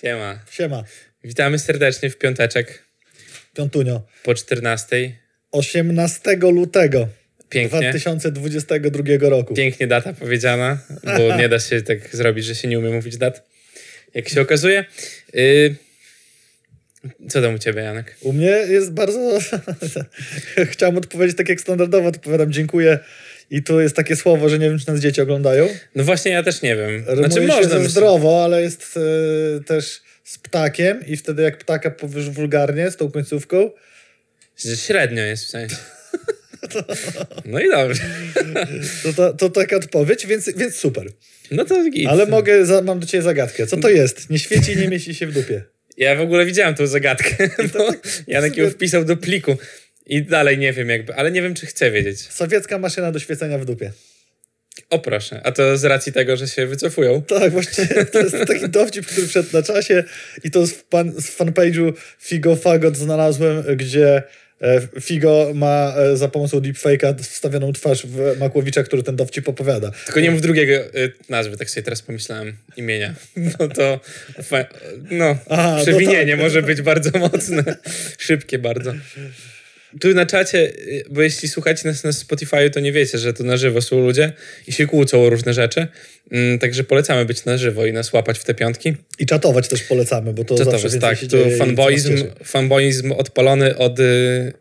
Siema. Siema, Witamy serdecznie w piąteczek Piątunio. po 14. 18 lutego Pięknie. 2022 roku. Pięknie data powiedziana, bo nie da się tak zrobić, że się nie umie mówić dat. Jak się okazuje. Yy... Co tam u ciebie, Janek? U mnie jest bardzo... Chciałem odpowiedzieć tak jak standardowo, odpowiadam dziękuję. I tu jest takie słowo, że nie wiem, czy nas dzieci oglądają. No właśnie, ja też nie wiem. Rymuje Znaczy się można. myślę. zdrowo, ale jest e, też z ptakiem i wtedy jak ptaka powiesz wulgarnie z tą końcówką, Że Średnio jest w sensie. No i dobrze. to, to, to taka odpowiedź, więc, więc super. No to git. Ale mogę, za, mam do ciebie zagadkę. Co to jest? Nie świeci i nie mieści się w dupie. Ja w ogóle widziałem tą zagadkę, bo Janek ją wpisał do pliku. I dalej nie wiem jakby, ale nie wiem, czy chcę wiedzieć. Sowiecka maszyna do świecenia w dupie. O proszę, a to z racji tego, że się wycofują. Tak, właśnie to jest taki dowcip, który wszedł na czasie i to z, fan, z fanpage'u Figo Fagot znalazłem, gdzie e, Figo ma e, za pomocą deepfake'a wstawioną twarz w Makłowicza, który ten dowcip opowiada. Tylko nie mów drugiego y, nazwy, tak sobie teraz pomyślałem, imienia. No to, no, Aha, no przewinienie tak. może być bardzo mocne, szybkie bardzo. Tu na czacie, y, bo jeśli słuchacie nas na Spotify, to nie wiecie, że tu na żywo są ludzie i się kłócą o różne rzeczy. Mm, Także polecamy być na żywo i nas łapać w te piątki. I czatować też polecamy, bo to To, to zawsze tak, tu fanboizm, fanboizm odpalony od y,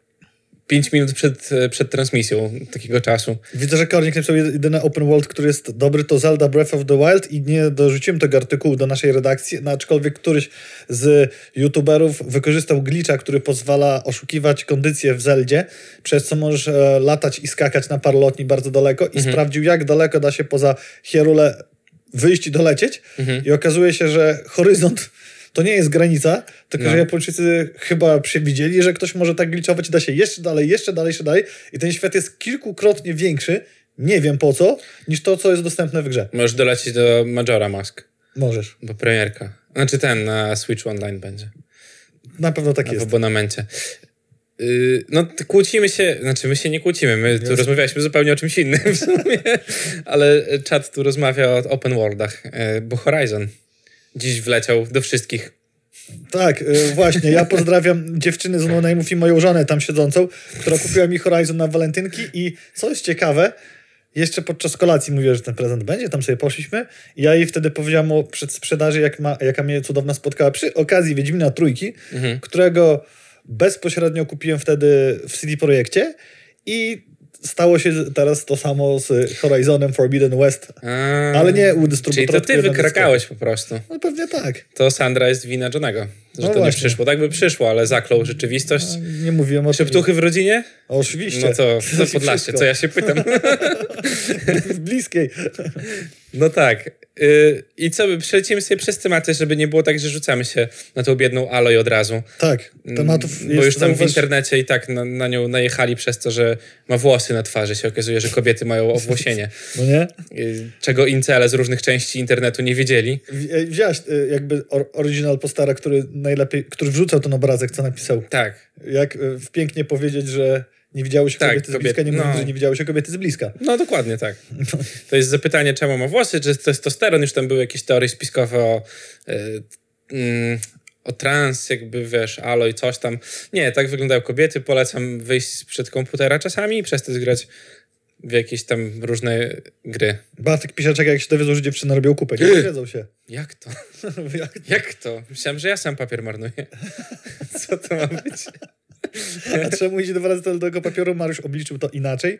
5 minut przed, y, przed transmisją takiego czasu. Widzę, że Kornik napisał jedyny open world, który jest dobry, to Zelda Breath of the Wild i nie dorzuciłem tego artykułu do naszej redakcji, no, aczkolwiek któryś z youtuberów wykorzystał glitcha, który pozwala oszukiwać kondycję w Zeldzie, przez co możesz e, latać i skakać na parlotni bardzo daleko i sprawdził, jak daleko da się poza Hierule wyjść i dolecieć. I okazuje się, że horyzont to nie jest granica, tylko No. że Japończycy chyba przewidzieli, że ktoś może tak glitchować i da się jeszcze dalej, jeszcze dalej, jeszcze dalej i ten świat jest kilkukrotnie większy, nie wiem po co, niż to, co jest dostępne w grze. Możesz dolecieć do Majora Mask, Możesz. bo premierka. Znaczy ten na Switch Online będzie. Na pewno tak w jest. abonamencie. Yy, no, kłócimy się, znaczy my się nie kłócimy, my tu rozmawialiśmy zupełnie o czymś innym w sumie, ale czat tu rozmawia o open worldach, yy, bo Horizon dziś wleciał do wszystkich. Tak, y, właśnie. Ja pozdrawiam dziewczyny z No Name'ów i moją żonę tam siedzącą, która kupiła mi Horizon na walentynki i co jest ciekawe, jeszcze podczas kolacji mówiła, że ten prezent będzie, tam sobie poszliśmy ja jej wtedy powiedziałam o przedsprzedaży, jak ma, jaka mnie cudowna spotkała przy okazji Wiedźmina Trójki, którego bezpośrednio kupiłem wtedy w CD Projekcie i stało się teraz to samo z Horizonem Forbidden West, A, ale nie u Czyli dystrybutora. to ty wykrakałeś po prostu. No pewnie tak. To Sandra jest wina Johnego, że No to nie właśnie. przyszło. Tak by przyszło, ale zaklął rzeczywistość. Nie mówiłem o. Szeptuchy w rodzinie? Oczywiście. No to, to Podlasie, wszystko. co ja się pytam. w bliskiej. No tak. Yy, I co, przelecimy sobie przez tematy, żeby nie było tak, że rzucamy się na tą biedną Aloy od razu. Tak, tematów Mm, Bo już tam w internecie i tak na, na nią najechali przez to, że ma włosy na twarzy. Się okazuje, że kobiety mają owłosienie. No nie? Yy, Czego incele z różnych części internetu nie wiedzieli. E, Wziąłeś e, jakby or, original postara, który najlepiej, który wrzucał ten obrazek, co napisał. Tak. Jak e, w pięknie powiedzieć, że nie widziały się Tak, kobiety z bliska, nie mówiąc, no. że nie widziały się kobiety z bliska. No dokładnie tak. To jest zapytanie, czemu ma włosy, czy testosteron. Już tam były jakieś teorie spiskowe o, yy, o trans, jakby wiesz, alo i coś tam. Nie, tak wyglądają kobiety. Polecam wyjść przed komputera czasami i przestać grać w jakieś tam różne gry. Bartek pisze, jak się dowiedzą, że dziewczyny robią kupę. Nie dowiedzą się. Jak to? Jak- Jak to? Myślałem, że ja sam papier marnuję. Co to ma być? A czemu idzie dwa razy tyle tego papieru? Mariusz obliczył to inaczej.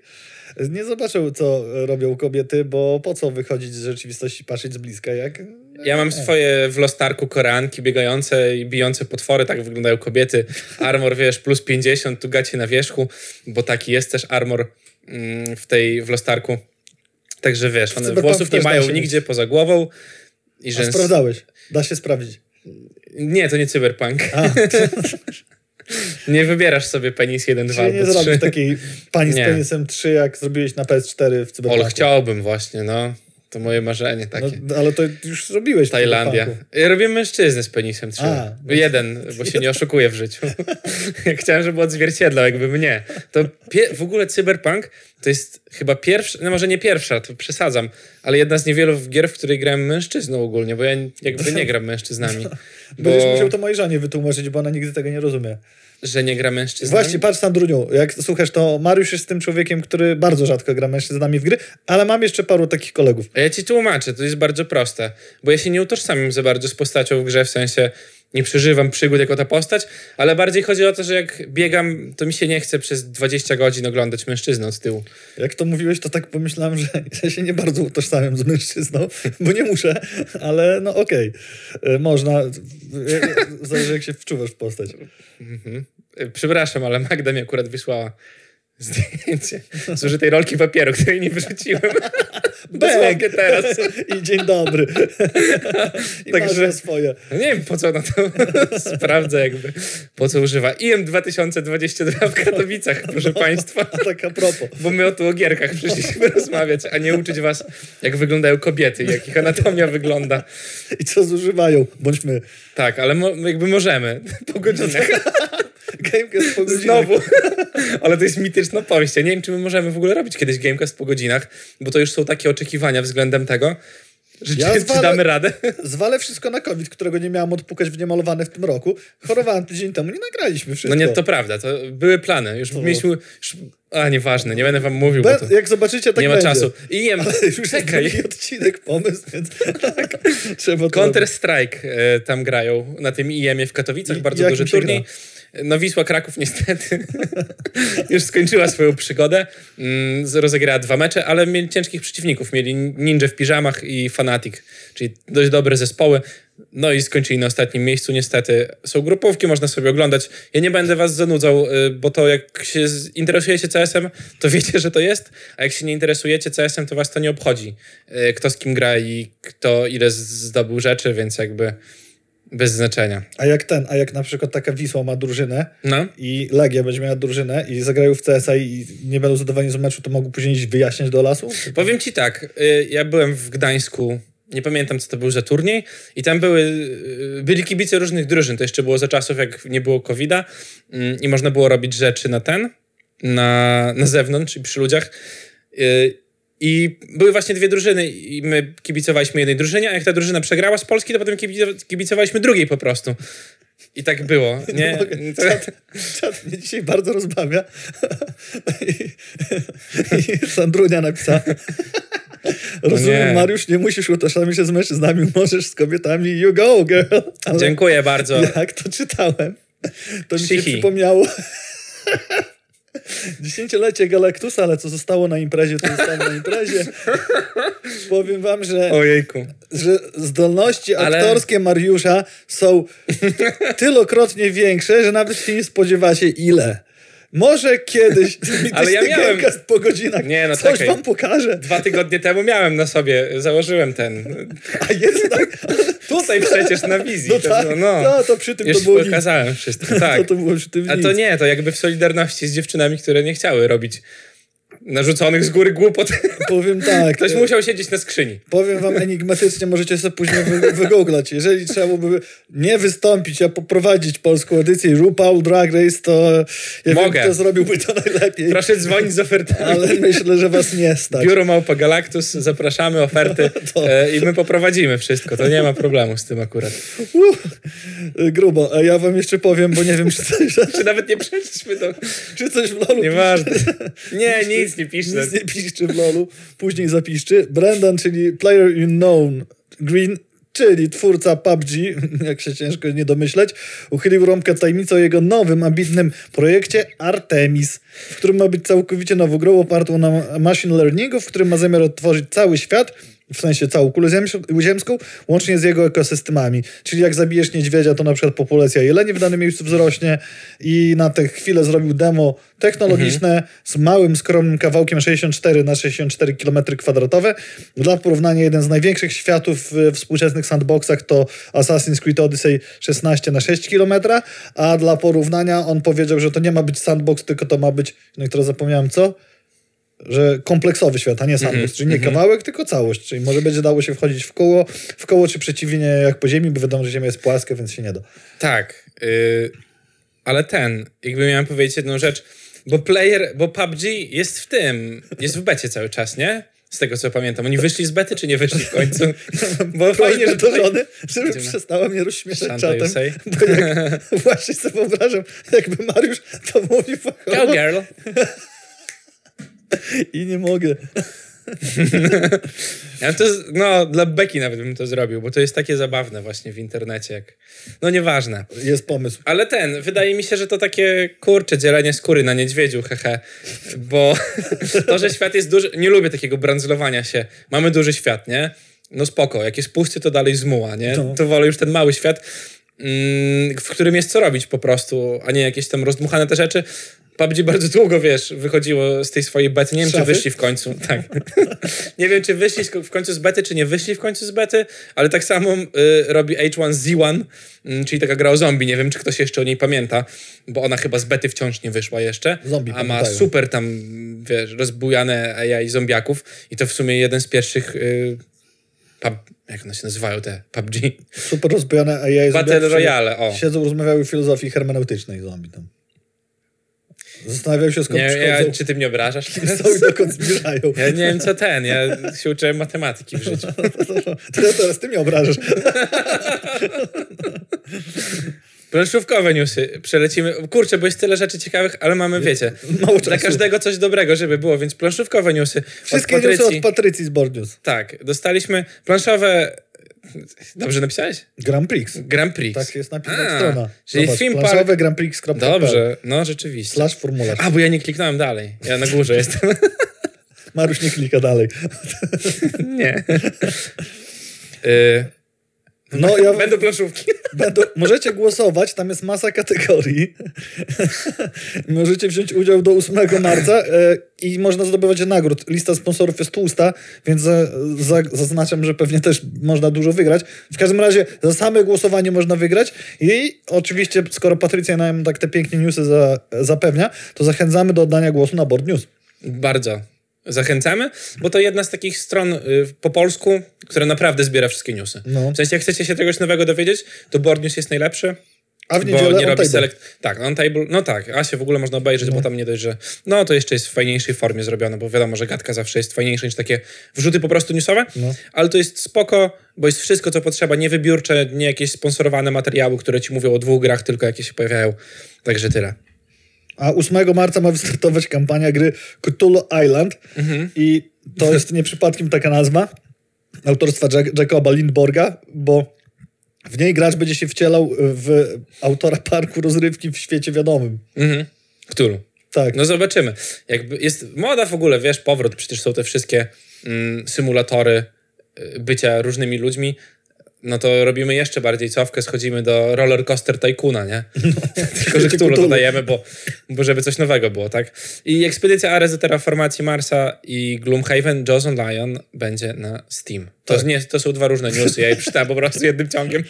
Nie zobaczył, co robią kobiety, bo po co wychodzić z rzeczywistości, patrzeć z bliska, jak... Ja mam swoje w Lostarku koranki biegające i bijące potwory, tak wyglądają kobiety. Armor, wiesz, plus 50, tu gacie na wierzchu, bo taki jest też armor mm, w tej w Lostarku. Także wiesz, one włosów nie mają nigdzie poza głową. I rzęs... sprawdzałeś. Da się sprawdzić. Nie, to nie cyberpunk. A, nie wybierasz sobie penis 1, 2 czyli nie albo 3. zrobisz takiej pani z Nie. penisem 3, jak zrobiłeś na PS4 w Cyberpunku. Ol, chciałbym właśnie, no. To moje marzenie takie. No, ale to już zrobiłeś Tajlandia. Ja robię mężczyznę z penisem trzy. A, no Jeden, bo się nie oszukuję w życiu. Chciałem, żeby odzwierciedlał jakby mnie. To w ogóle Cyberpunk to jest chyba pierwsza, no może nie pierwsza, to przesadzam, ale jedna z niewielu gier, w której grałem mężczyzną ogólnie, bo ja jakby nie gram mężczyznami. Będziesz Bo- musiał to mojej żonie wytłumaczyć, bo ona nigdy tego nie rozumie. Że nie gra mężczyzn. Właśnie, patrz Sandruniu, jak słuchasz, to Mariusz jest tym człowiekiem, który bardzo rzadko gra mężczyznami w gry, ale mam jeszcze paru takich kolegów. A ja ci tłumaczę, to jest bardzo proste, bo ja się nie utożsamiam za bardzo z postacią w grze, w sensie nie przeżywam przygód jako ta postać, ale bardziej chodzi o to, że jak biegam, to mi się nie chce przez 20 godzin oglądać mężczyznę od tyłu. Jak to mówiłeś, to tak pomyślałem, że ja się nie bardzo utożsamiam z mężczyzną, bo nie muszę, ale no okej, Y, można, y, y, zależy jak się wczuwasz w postać. Mhm. Przepraszam, ale Magda mi akurat wysłała zdjęcie zużytej rolki papieru, której nie wyrzuciłem. Dosłownie teraz. I dzień dobry. I Także- swoje. No nie wiem, po co ona to sprawdza jakby, po co używa. IM 2022 w Katowicach, proszę państwa. A tak a propos. Bo my o tu o gierkach przyszliśmy rozmawiać, a nie uczyć was, jak wyglądają kobiety, jak ich anatomia wygląda. I co zużywają? Bądźmy Tak, ale mo- jakby możemy. Po godzinach. Gamecast po godzinach. Znowu. Ale to jest mityczna powieść. Ja nie wiem, czy my możemy w ogóle robić kiedyś Gamecast po godzinach, bo to już są takie oczekiwania względem tego, że Ja czy, zwalę- damy radę. Zwalę wszystko na COVID, którego nie miałam odpukać w niemalowany w tym roku. Chorowałem tydzień temu, nie nagraliśmy No wszystko. nie, to prawda, to były plany. Już mieliśmy... Już, a, nieważne, nie będę wam mówił, bo Be- to Jak zobaczycie, tak nie ma będzie. czasu. I jem, już jest czekaj. drugi odcinek pomysł, więc trzeba to Counter. Strike e, tam grają na tym IEM-ie w Katowicach, I- bardzo duży turniej. No Wisła Kraków niestety już skończyła swoją przygodę. Mm, rozegrała dwa mecze, ale mieli ciężkich przeciwników. Mieli Ninja w piżamach i Fanatic, czyli dość dobre zespoły. No i skończyli na ostatnim miejscu niestety. Są grupówki, można sobie oglądać. Ja nie będę was zanudzał, y, bo to jak się interesujecie CS-em, to wiecie, że to jest, a jak się nie interesujecie CS-em, to was to nie obchodzi. y, Kto z kim gra i kto ile zdobył rzeczy, więc jakby bez znaczenia. A jak ten, a jak na przykład taka Wisła ma drużynę No. i Legia będzie miała drużynę i zagrają w CSA i nie będą zadowoleni z meczu, to mogą później iść wyjaśniać do lasu? Powiem ci tak, y, ja byłem w Gdańsku, nie pamiętam co to był za turniej i tam były, y, byli kibice różnych drużyn, to jeszcze było za czasów jak nie było COVID-a mm, i można było robić rzeczy na ten, na, na zewnątrz i przy ludziach. I były właśnie dwie drużyny i my kibicowaliśmy jednej drużynie, a jak ta drużyna przegrała z Polski, to potem kibicowaliśmy drugiej po prostu. I tak było, nie? mogę. To, Czat, czat mnie dzisiaj bardzo rozbawia. I, i Sandrunia napisała. Rozumiem, nie. Mariusz, nie musisz utożsamić się z mężczyznami, możesz z kobietami. You go, girl. Ale dziękuję bardzo. jak to czytałem, to mi się przypomniało dziesięciolecie Galactusa, ale co zostało na imprezie, to zostało na imprezie. Powiem wam, że Ojejku. że zdolności Ale- aktorskie Mariusza są tylokrotnie większe, że nawet się nie spodziewacie ile. Może kiedyś Ale ja miałem- po godzinach Nie, no coś czekaj. wam pokażę. Dwa tygodnie temu miałem na sobie, założyłem ten. A jest tak... Tutaj przecież na wizji. No to tak, było, no. no to przy tym Już to było nic. pokazałem wszystko, To, tak. to było przy tym A to nie, to jakby w solidarności z dziewczynami, które nie chciały robić narzuconych z góry głupot. Powiem tak. Ktoś e, musiał siedzieć na skrzyni. Powiem wam enigmatycznie, możecie sobie później wy, wygooglać. Jeżeli trzeba byłoby nie wystąpić, a poprowadzić polską edycję RuPaul Drag Race, to ja Mogę. wiem, kto zrobiłby to najlepiej. Proszę dzwonić z ofertami. Ale myślę, że was nie stać. Biuro Małpa Galactus, zapraszamy, oferty e, i my poprowadzimy wszystko. To nie ma problemu z tym akurat. Uff, grubo. A ja wam jeszcze powiem, bo nie wiem, czy coś, Czy nawet nie przeszliśmy do... czy coś w LoLu Nieważne. Nie, nic nie piszę. Nic nie piszczy w LoLu. Później zapiszczy. Brendan, czyli Player Unknown Green, czyli twórca PUBG, jak się ciężko nie domyśleć, uchylił rąbkę tajemnicą o jego nowym, ambitnym projekcie Artemis, w którym ma być całkowicie nową grą opartą na machine learningu, w którym ma zamiar odtworzyć cały świat, w sensie całą kulę ziemską- łącznie z jego ekosystemami. Czyli jak zabijesz niedźwiedzia, to na przykład populacja jeleni w danym miejscu wzrośnie i na tę chwilę zrobił demo technologiczne z małym, skromnym kawałkiem 64 na 64 km kwadratowe. Dla porównania jeden z największych światów w współczesnych sandboxach to Assassin's Creed Odyssey 16 na 6 km, a dla porównania on powiedział, że to nie ma być sandbox, tylko to ma być, no i teraz zapomniałem co? Że kompleksowy świat, a nie sandbox, czyli nie kawałek, tylko całość. Czyli może będzie dało się wchodzić w koło, w koło czy przeciwnie jak po ziemi, bo wiadomo, że ziemia jest płaska, więc się nie da. Tak, y, ale ten, jakby miałem powiedzieć jedną rzecz, bo player, bo PUBG jest w tym, jest w becie cały czas, nie? Z tego co pamiętam. Oni wyszli z bety, czy nie wyszli w końcu? Bo Fajnie, że do tutaj... żony, żeby Idziemy. przestała mnie rozśmieszać czatem. Bo jak, właśnie sobie wyobrażam, jakby Mariusz to mówi fachowo Cowgirl. i nie mogę. Ja to, no, dla Beki nawet bym to zrobił, bo to jest takie zabawne właśnie w internecie. Jak... No nieważne. Jest pomysł. Ale ten, wydaje mi się, że to takie kurcze dzielenie skóry na niedźwiedziu, hehe. Bo to, że świat jest duży. Nie lubię takiego brandzlowania się. Mamy duży świat, nie? No spoko, jak jest pusty, to dalej zmuła, nie? No. To wolę już ten mały świat, w którym jest co robić po prostu, a nie jakieś tam rozdmuchane te rzeczy. PUBG bardzo długo, wiesz, wychodziło z tej swojej bety. Nie wiem, czy Szafy? wyszli w końcu. Tak. nie wiem, czy wyszli w końcu z bety, czy nie wyszli w końcu z bety, ale tak samo y, robi H1Z1, mm, czyli taka gra o zombie. Nie wiem, czy ktoś jeszcze o niej pamięta, bo ona chyba z bety wciąż nie wyszła jeszcze. Zombie a ma pamiętają. super tam, wiesz, rozbujane AI zombiaków i to w sumie jeden z pierwszych... Y, pub, jak one się nazywają te PUBG? Super rozbojone AI Battle zombie, Royale, o. Siedzą, rozmawiały o filozofii hermeneutycznej zombie tam. Zastanawiają się skąd Nie, ja, przychodzą, czy ty mnie obrażasz? są i dokąd zmierzają. Ja nie wiem, co ten. Ja się uczyłem matematyki w życiu. Ja teraz ty mnie obrażasz. Planszówkowe newsy. Przelecimy. Kurczę, bo jest tyle rzeczy ciekawych, ale mamy, wiecie, Mało dla czasu. każdego coś dobrego, żeby było, więc planszówkowe newsy. Wszystkie od newsy Patrycji. od Patrycji z Board News. Tak, dostaliśmy planszowe... Dobrze napisałeś? Grand Prix. Grand Prix. Tak jest napisana A, strona. Czyli Zobacz, theme park... planszowe Grand Prix. Dobrze, no rzeczywiście. Slash formularz. A, bo ja nie kliknąłem dalej. Ja na górze jestem. Mariusz nie klika dalej. nie. y, No, ja będą planszówki. będą, możecie głosować, tam jest masa kategorii. możecie wziąć udział do 8 marca e, i można zdobywać nagród. Lista sponsorów jest tłusta, więc za, za, zaznaczam, że pewnie też można dużo wygrać. W każdym razie za same głosowanie można wygrać i oczywiście, skoro Patrycja nam tak te piękne newsy za, zapewnia, to zachęcamy do oddania głosu na Board News. Bardzo zachęcamy, bo to jedna z takich stron y, po polsku, która naprawdę zbiera wszystkie newsy. No. W sensie, jak chcecie się czegoś nowego dowiedzieć, to Board News jest najlepszy. A w Bo niedzielę nie on robi select. Tak, on table. No tak, a się w ogóle można obejrzeć, bo tam nie dość, że. No to jeszcze jest w fajniejszej formie zrobione, bo wiadomo, że gadka zawsze jest fajniejsza niż takie wrzuty po prostu newsowe. No. Ale to jest spoko, bo jest wszystko, co potrzeba, nie wybiórcze, nie jakieś sponsorowane materiały, które ci mówią o dwóch grach, tylko jakie się pojawiają. Także tyle. A 8 marca ma wystartować kampania gry Cthulhu Island Mhm. i to jest nie przypadkiem taka nazwa autorstwa Jack- Jacoba Lindborga, bo w niej gracz będzie się wcielał w autora parku rozrywki w świecie wiadomym. Mhm. Którą? Tak. No zobaczymy. Jakby jest moda w ogóle, wiesz, powrót, przecież są te wszystkie mm, symulatory y, bycia różnymi ludźmi. No to robimy jeszcze bardziej cofkę, schodzimy do roller coaster tycoona, nie? Tylko, że. Cthulhu dodajemy, bo, bo żeby coś nowego było, tak? I ekspedycja Ares do terraformacji Marsa i Gloomhaven Jaws on Lion będzie na Steam. To, Tak. nie, to są dwa różne newsy, ja je przeczytałem po prostu jednym ciągiem.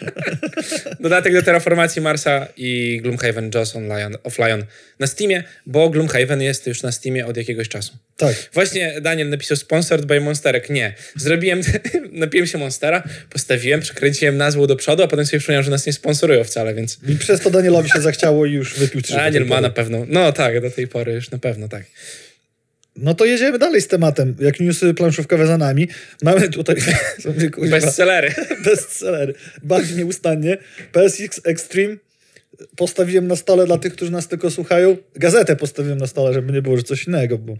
Dodatek do terraformacji Marsa i Gloomhaven Jaws on Lion, of Lion na Steamie, bo Gloomhaven jest już na Steamie od jakiegoś czasu. Tak. Właśnie Daniel napisał sponsored by Monsterek. Nie. Zrobiłem, napiłem się Monstera, postawiłem, przekręciłem nazwę do przodu, a potem sobie przypomniałem, że nas nie sponsorują wcale, więc I przez to Danielowi się zachciało i już wypił trzy. Daniel ma na pewno. No tak, do tej pory już na pewno tak. No to jedziemy dalej z tematem. Jak newsy planszówkowe za nami. Mamy tutaj kuźwa, Bestsellery. bestseller. Bawi nieustannie. PSX Extreme postawiłem na stole dla tych, którzy nas tylko słuchają. Gazetę postawiłem na stole, żeby nie było, że coś innego, bo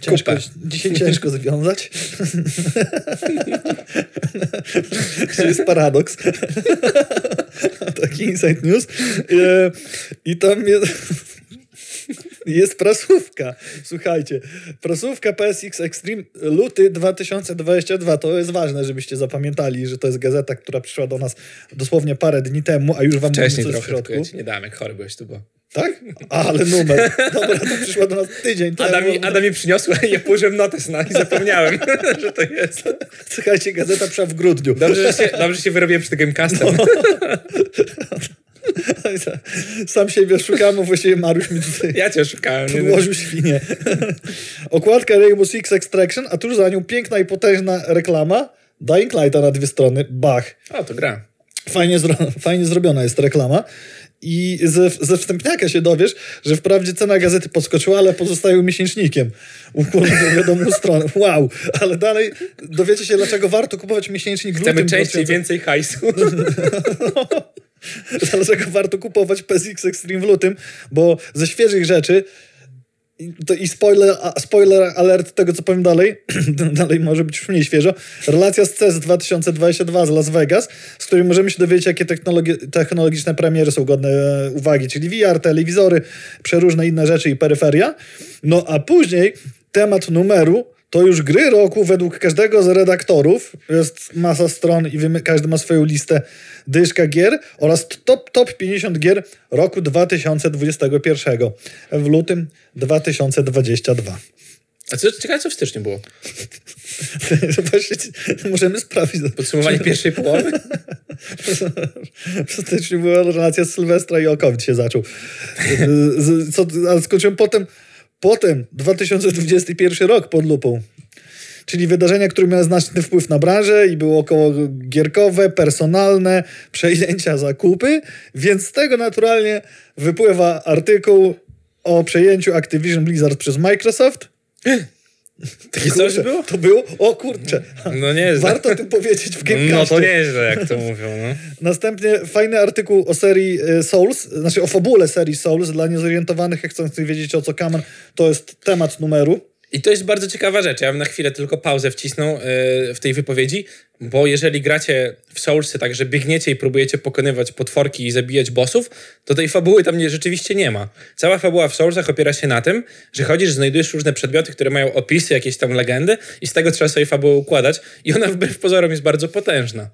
ciężko, dzisiaj ciężko związać. to jest paradoks. Taki inside news. E, I tam jest... Jest prasówka. Słuchajcie, prasówka PSX Extreme luty 2022. To jest ważne, żebyście zapamiętali, że to jest gazeta, która przyszła do nas dosłownie parę dni temu, a już wam Wcześniej mówię coś w środku. ja nie dałem, jak chory byłeś tu, bo... Tak? A, ale numer. Dobra, to przyszła do nas tydzień temu. Ada mi, Ada mi przyniosła i ja położyłem notes na i zapomniałem, że to jest. Słuchajcie, gazeta przyszła w grudniu. Dobrze, że się, dobrze że się wyrobiłem przy tym Gamecastem. Sam siebie szukałem, a właściwie Mariusz mi tutaj Ja cię szukałem. Podłożył świnię. Okładka Rainbow Six Extraction, a tuż za nią piękna i potężna reklama Dying Lighta na dwie strony. Bach. O, to gra. Fajnie, zro fajnie zrobiona jest reklama. i ze, ze wstępniaka się dowiesz, że wprawdzie cena gazety podskoczyła, ale pozostają miesięcznikiem. Ukłon wiadomą stronę. Wow, ale dalej dowiecie się, dlaczego warto kupować miesięcznik w Chcemy lutym częściej 2000 więcej hajsu. Dlaczego warto kupować PSX Extreme w lutym? Bo ze świeżych rzeczy to, i spoiler, spoiler alert tego, co powiem dalej, dalej może być już mniej świeżo, relacja z CES 2022 z Las Vegas, z której możemy się dowiedzieć, jakie technologi- technologiczne premiery są godne e, uwagi, czyli VR, telewizory, przeróżne inne rzeczy i peryferia. No a później temat numeru to już gry roku według każdego z redaktorów. Jest masa stron i wiemy, każdy ma swoją listę dyszka gier oraz top, top 50 gier roku 2021 w lutym 2022. A co, ciekawe, co w styczniu było? Właśnie możemy sprawdzić. Podsumowanie pierwszej połowy? W styczniu była relacja z Sylwestra i o COVID się zaczął. Z, co, ale skończyłem potem, potem 2021 rok pod lupą. Czyli wydarzenia, które miały znaczny wpływ na branżę i było około gierkowe, personalne, przejęcia, zakupy, więc z tego naturalnie wypływa artykuł o przejęciu Activision Blizzard przez Microsoft. Takie coś było? To było? O kurczę. No nie Warto tym powiedzieć w Gamecastie. No to nieźle, jak to mówią, no. Następnie fajny artykuł o serii e, Souls, znaczy o fabule serii Souls dla niezorientowanych, jak chcących wiedzieć o co kaman, to jest temat numeru. I to jest bardzo ciekawa rzecz. Ja bym na chwilę tylko pauzę wcisnął yy, w tej wypowiedzi, bo jeżeli gracie w Soulsy tak, że biegniecie i próbujecie pokonywać potworki i zabijać bossów, to tej fabuły tam nie, rzeczywiście nie ma. Cała fabuła w Soulsach opiera się na tym, że chodzisz, znajdujesz różne przedmioty, które mają opisy, jakieś tam legendy i z tego trzeba sobie fabułę układać i ona wbrew pozorom jest bardzo potężna.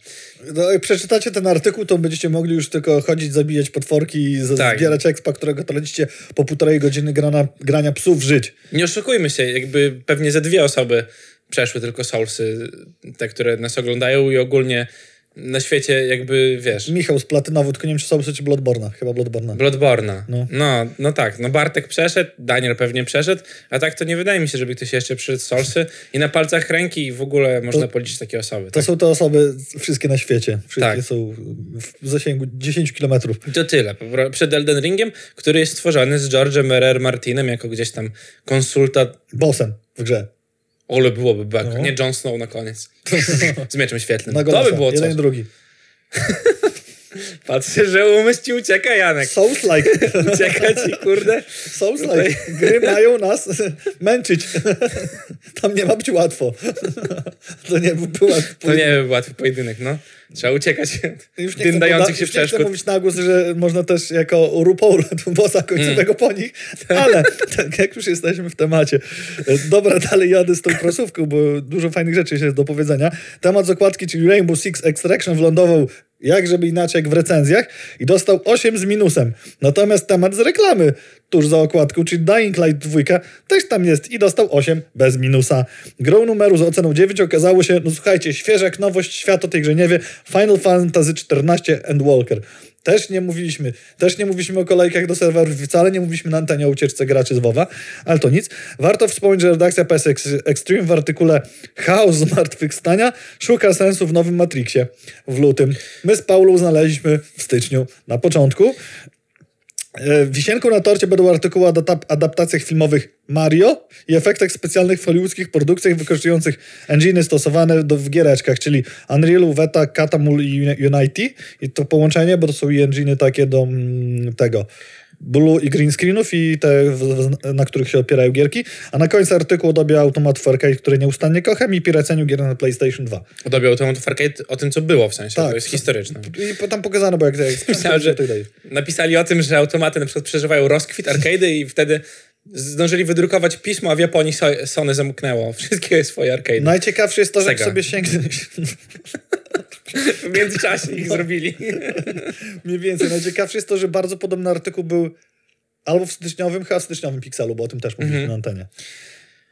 No, jak przeczytacie ten artykuł, to będziecie mogli już tylko chodzić, zabijać potworki i Tak. zbierać expa, którego tracicie po półtorej godziny grana, grania psów żyć. Nie oszukujmy się, jakby pewnie ze dwie osoby przeszły tylko Soulsy, te, które nas oglądają i ogólnie na świecie jakby, wiesz... Michał z Platynowu, tylko nie wiem czy Soulsy czy Bloodborna, chyba Bloodborna. Bloodborna. No. No. no, tak. No Bartek przeszedł, Daniel pewnie przeszedł, a tak to nie wydaje mi się, żeby ktoś jeszcze przyszedł Soulsy i na palcach ręki w ogóle można policzyć takie osoby. To Tak? są te osoby wszystkie na świecie. Wszystkie Tak. są w zasięgu 10 kilometrów. To tyle. Przed Elden Ringiem, który jest stworzony z George'em R.R. Martinem jako gdzieś tam konsultant. Bossem w grze. Ole byłoby beka. No. Nie Jon Snow na koniec. z mieczem świetlnym. Na to by było Jeden coś. i drugi. Patrzę, że umysł ci ucieka, Janek. Souls-like. Ucieka ci, kurde. Souls-like. Gry mają nas męczyć. Tam nie ma być łatwo. To nie był łatwy To nie był łatwy pojedynek, no. Trzeba uciekać Już nie poda- się już nie chcę mówić na głos, że można też jako RuPaul bossa końcowego po nich, ale tak jak już jesteśmy w temacie. Dobra, dalej jadę z tą prosówką, bo dużo fajnych rzeczy jest do powiedzenia. Temat z okładki, czyli Rainbow Six Extraction wlądował jak żeby inaczej jak w recenzjach i dostał 8 z minusem. Natomiast temat z reklamy tuż za okładką, czyli Dying Light 2 też tam jest i dostał 8 bez minusa. Grą numeru z oceną 9 okazało się, no słuchajcie, świeża jak nowość, świat o tej grze nie wie, Final Fantasy XIV and Walker. Też nie mówiliśmy, też nie mówiliśmy o kolejkach do serwerów, wcale nie mówiliśmy na antenie o ucieczce graczy z WoWa, ale to nic. Warto wspomnieć, że redakcja PS Ex- Extreme w artykule Chaos zmartwychwstania szuka sensu w nowym Matrixie w lutym. My z Paulą znaleźliśmy w styczniu na początku. E, Wisienką na torcie będą artykuły o adap- adaptacjach filmowych Mario i efektach specjalnych w hollywoodzkich produkcjach wykorzystujących enginy stosowane do, w giereczkach, czyli Unreal, Veta, Catamul i Uni- Unity. I to połączenie, bo to są i enginy takie do mm, tego blue i green screenów i te, na których się opierają gierki. A na końcu artykuł o dobie automatów arcade, które nieustannie kocham i piraceniu gier na PlayStation 2. O dobie automatów arcade, o tym, co było w sensie, Tak. to jest historyczne. I tam pokazano, bo jak, jak Myślałem, że napisali o tym, że automaty na przykład przeżywają rozkwit arcade'y i wtedy zdążyli wydrukować pismo, a w Japonii So- Sony zamknęło wszystkie swoje arcade'y. Najciekawsze jest to, że Sega. sobie sięgnąć W międzyczasie ich zrobili. Mniej więcej. Najciekawsze jest to, że bardzo podobny artykuł był albo w styczniowym, chyba w styczniowym Pixelu, bo o tym też mówiliśmy na antenie.